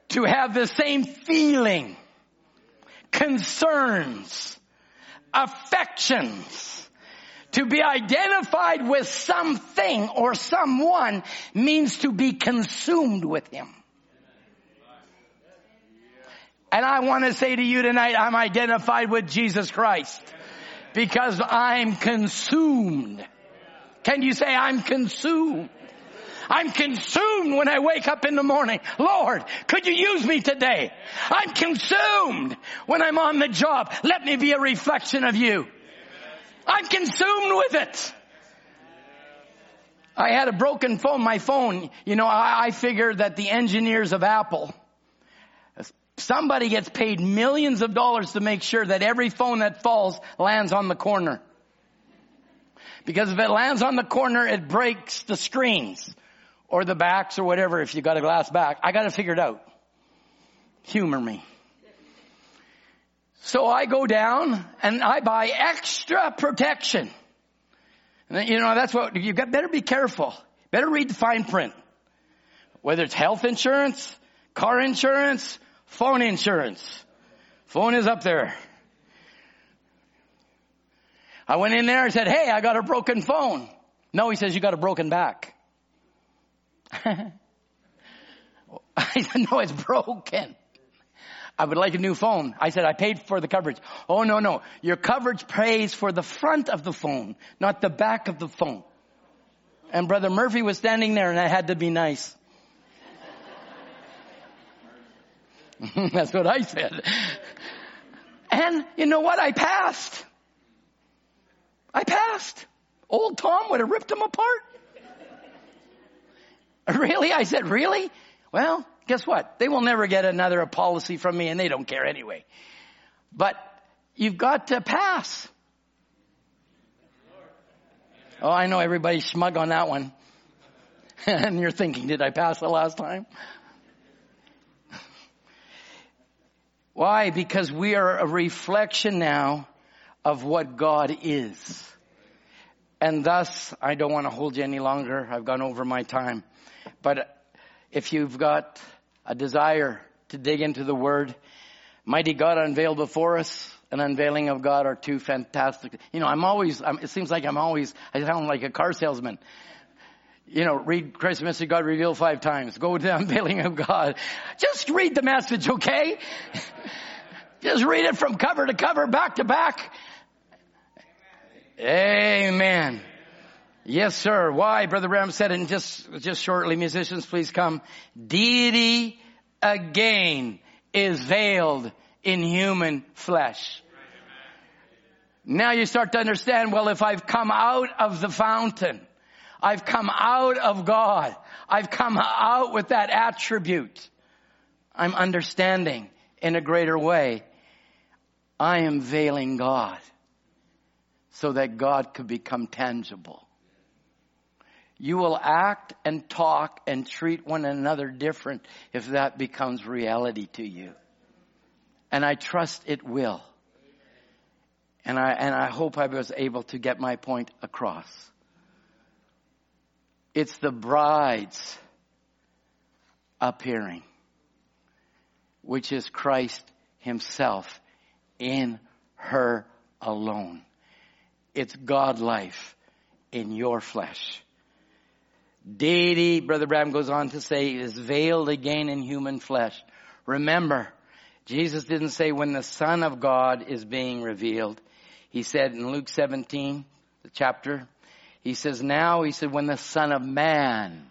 [SPEAKER 2] To have the same feeling. Concerns. Affections to be identified with something or someone means to be consumed with him. And I want to say to you tonight, I'm identified with Jesus Christ because I'm consumed. Can you say I'm consumed? I'm consumed when I wake up in the morning. Lord, could you use me today? I'm consumed when I'm on the job. Let me be a reflection of you. I'm consumed with it. I had a broken phone, my phone, you know, I, I figured that the engineers of Apple, somebody gets paid millions of dollars to make sure that every phone that falls lands on the corner. Because if it lands on the corner, it breaks the screens or the backs or whatever if you got a glass back. I got to figure it out. Humor me. So I go down and I buy extra protection. And you know, that's what, you got, better be careful. Better read the fine print. Whether it's health insurance, car insurance, phone insurance. Phone is up there. I went in there and said, hey, I got a broken phone. No, he says, you got a broken back. I said, no, it's broken. I would like a new phone. I said, I paid for the coverage. Oh, no, no. Your coverage pays for the front of the phone, not the back of the phone. And Brother Murphy was standing there and I had to be nice. That's what I said. And you know what? I passed. I passed. Old Tom would have ripped him apart. Really? I said, really? Well, guess what? They will never get another policy from me and they don't care anyway. But you've got to pass. Oh, I know everybody's smug on that one. and you're thinking, did I pass the last time? Why? Because we are a reflection now of what God is. And thus, I don't want to hold you any longer. I've gone over my time. But if you've got a desire to dig into the Word. Mighty God unveiled before us. An unveiling of God are two fantastic. You know, I'm always, I'm, it seems like I'm always, I sound like a car salesman. You know, read Christ's message, God revealed five times. Go to the unveiling of God. Just read the message, okay? Just read it from cover to cover, back to back. Amen. Yes, sir. Why? Brother Ram said it just, just shortly. Musicians, please come. Deity again is veiled in human flesh. Now you start to understand, well, if I've come out of the fountain, I've come out of God, I've come out with that attribute, I'm understanding in a greater way. I am veiling God so that God could become tangible you will act and talk and treat one another different if that becomes reality to you. And I trust it will. And I, and I hope I was able to get my point across. It's the bride's appearing, which is Christ himself in her alone. It's God life in your flesh. Deity, Brother Bram goes on to say, is veiled again in human flesh. Remember, Jesus didn't say when the Son of God is being revealed. He said in Luke 17, the chapter, he says now, he said when the Son of Man,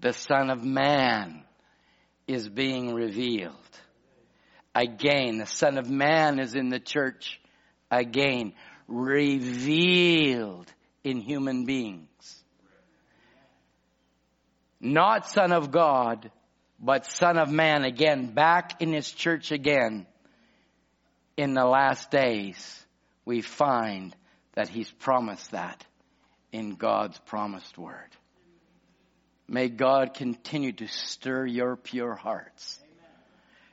[SPEAKER 2] the Son of Man is being revealed. Again, the Son of Man is in the church. Again, revealed in human beings. Not Son of God, but Son of Man again, back in His church again. In the last days, we find that He's promised that in God's promised word. May God continue to stir your pure hearts.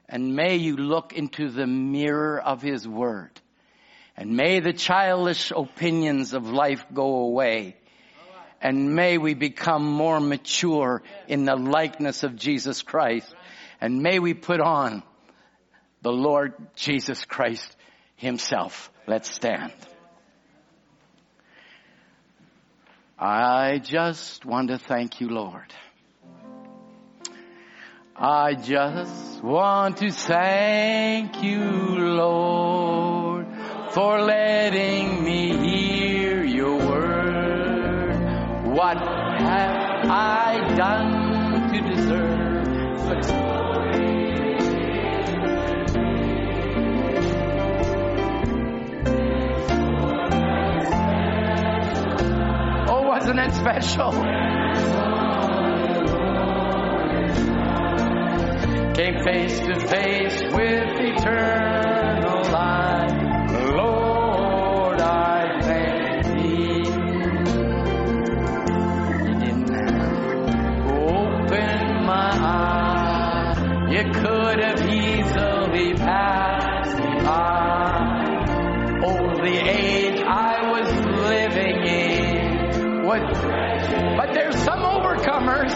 [SPEAKER 2] And may you look into the mirror of His Word. And may the childish opinions of life go away. And may we become more mature in the likeness of Jesus Christ. And may we put on the Lord Jesus Christ Himself. Let's stand. I just want to thank you, Lord. I just want to thank you, Lord, for letting me hear. What have I done to deserve such glory? Oh, wasn't it special? came face to face with eternal could have easily passed me by. Oh, the age I was living in was, but there's some overcomers.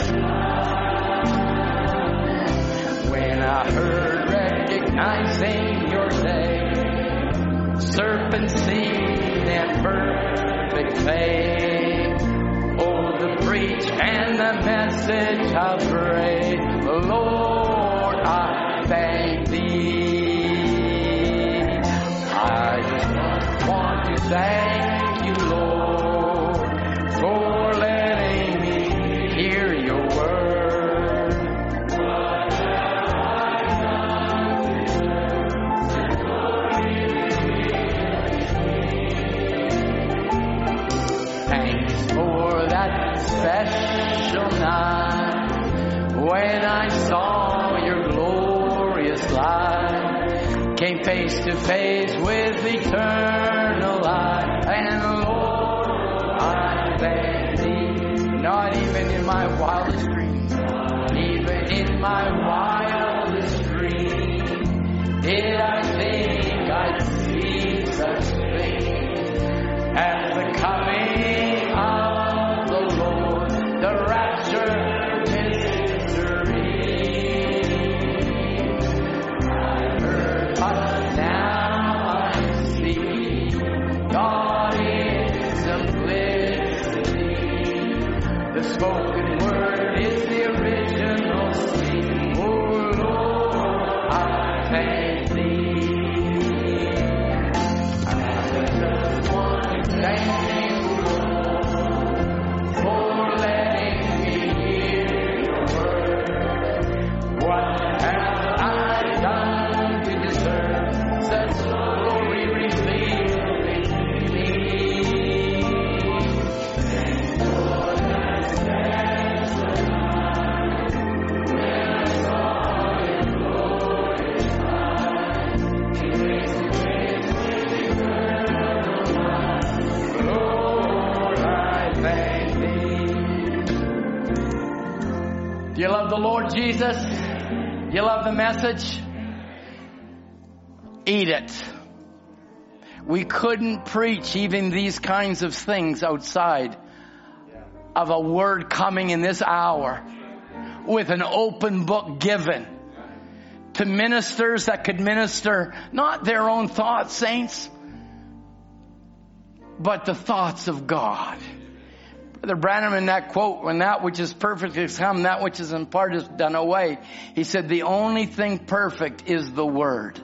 [SPEAKER 2] When I heard recognizing your name, serpent seed and perfect faith. Oh, the preach and the message of grace, Lord, to face with eternal light. And Lord, I thank thee. Not even in my wildest dreams, even in my the message? Eat it. We couldn't preach even these kinds of things outside of a word coming in this hour with an open book given to ministers that could minister not their own thoughts, saints, but the thoughts of God. Brother Branham in that quote, when that which is perfect is come, that which is in part is done away. He said, the only thing perfect is the Word.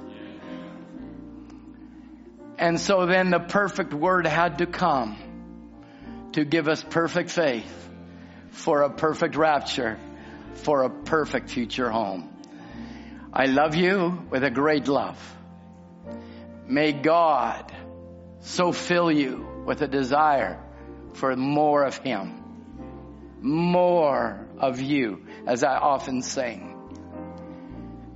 [SPEAKER 2] And so then the perfect Word had to come to give us perfect faith for a perfect rapture, for a perfect future home. I love you with a great love. May God so fill you with a desire for more of Him. More of you, as I often sing.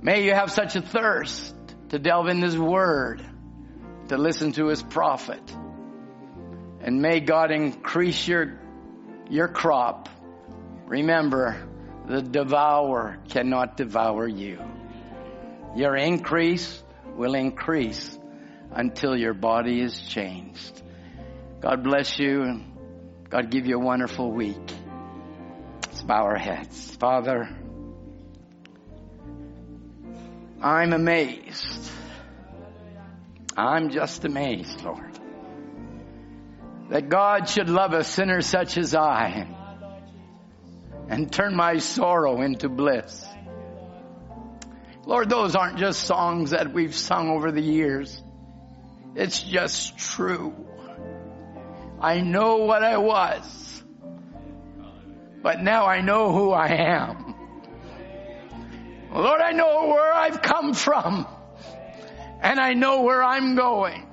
[SPEAKER 2] May you have such a thirst to delve in His Word, to listen to His prophet. And may God increase your, your crop. Remember, the devourer cannot devour you. Your increase will increase until your body is changed. God bless you God give you a wonderful week. Let's bow our heads. Father, I'm amazed. I'm just amazed, Lord, that God should love a sinner such as I and turn my sorrow into bliss. Lord, those aren't just songs that we've sung over the years. It's just true. I know what I was, but now I know who I am. Lord, I know where I've come from, and I know where I'm going.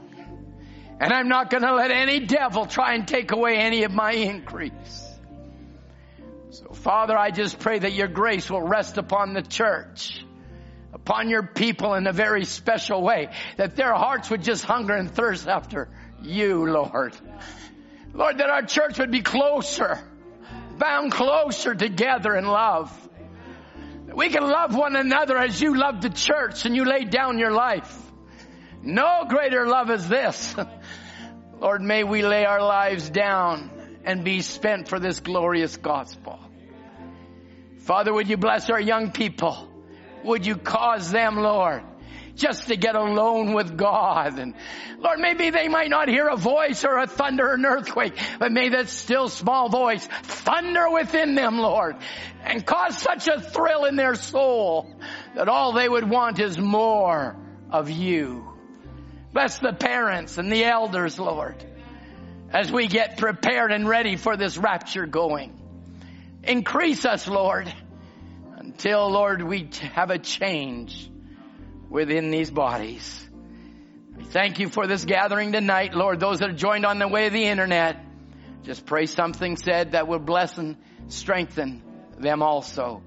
[SPEAKER 2] And I'm not going to let any devil try and take away any of my increase. So, Father, I just pray that your grace will rest upon the church, upon your people in a very special way, that their hearts would just hunger and thirst after you, Lord. Lord, that our church would be closer, bound closer together in love. We can love one another as you love the church and you laid down your life. No greater love is this. Lord, may we lay our lives down and be spent for this glorious gospel. Father, would you bless our young people? Would you cause them, Lord, just to get alone with God. And Lord, maybe they might not hear a voice or a thunder or an earthquake, but may that still small voice thunder within them, Lord, and cause such a thrill in their soul that all they would want is more of you. Bless the parents and the elders, Lord, as we get prepared and ready for this rapture going. Increase us, Lord, until, Lord, we have a change within these bodies. We thank you for this gathering tonight, Lord. Those that are joined on the way of the internet, just pray something said that will bless and strengthen them also.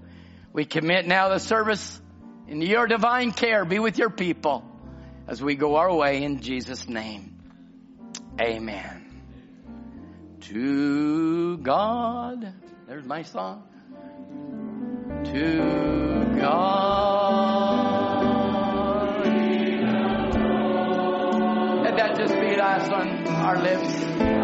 [SPEAKER 2] We commit now the service in your divine care. Be with your people as we go our way in Jesus' name. Amen. To God, there's my song. To God. That just be last on our lips.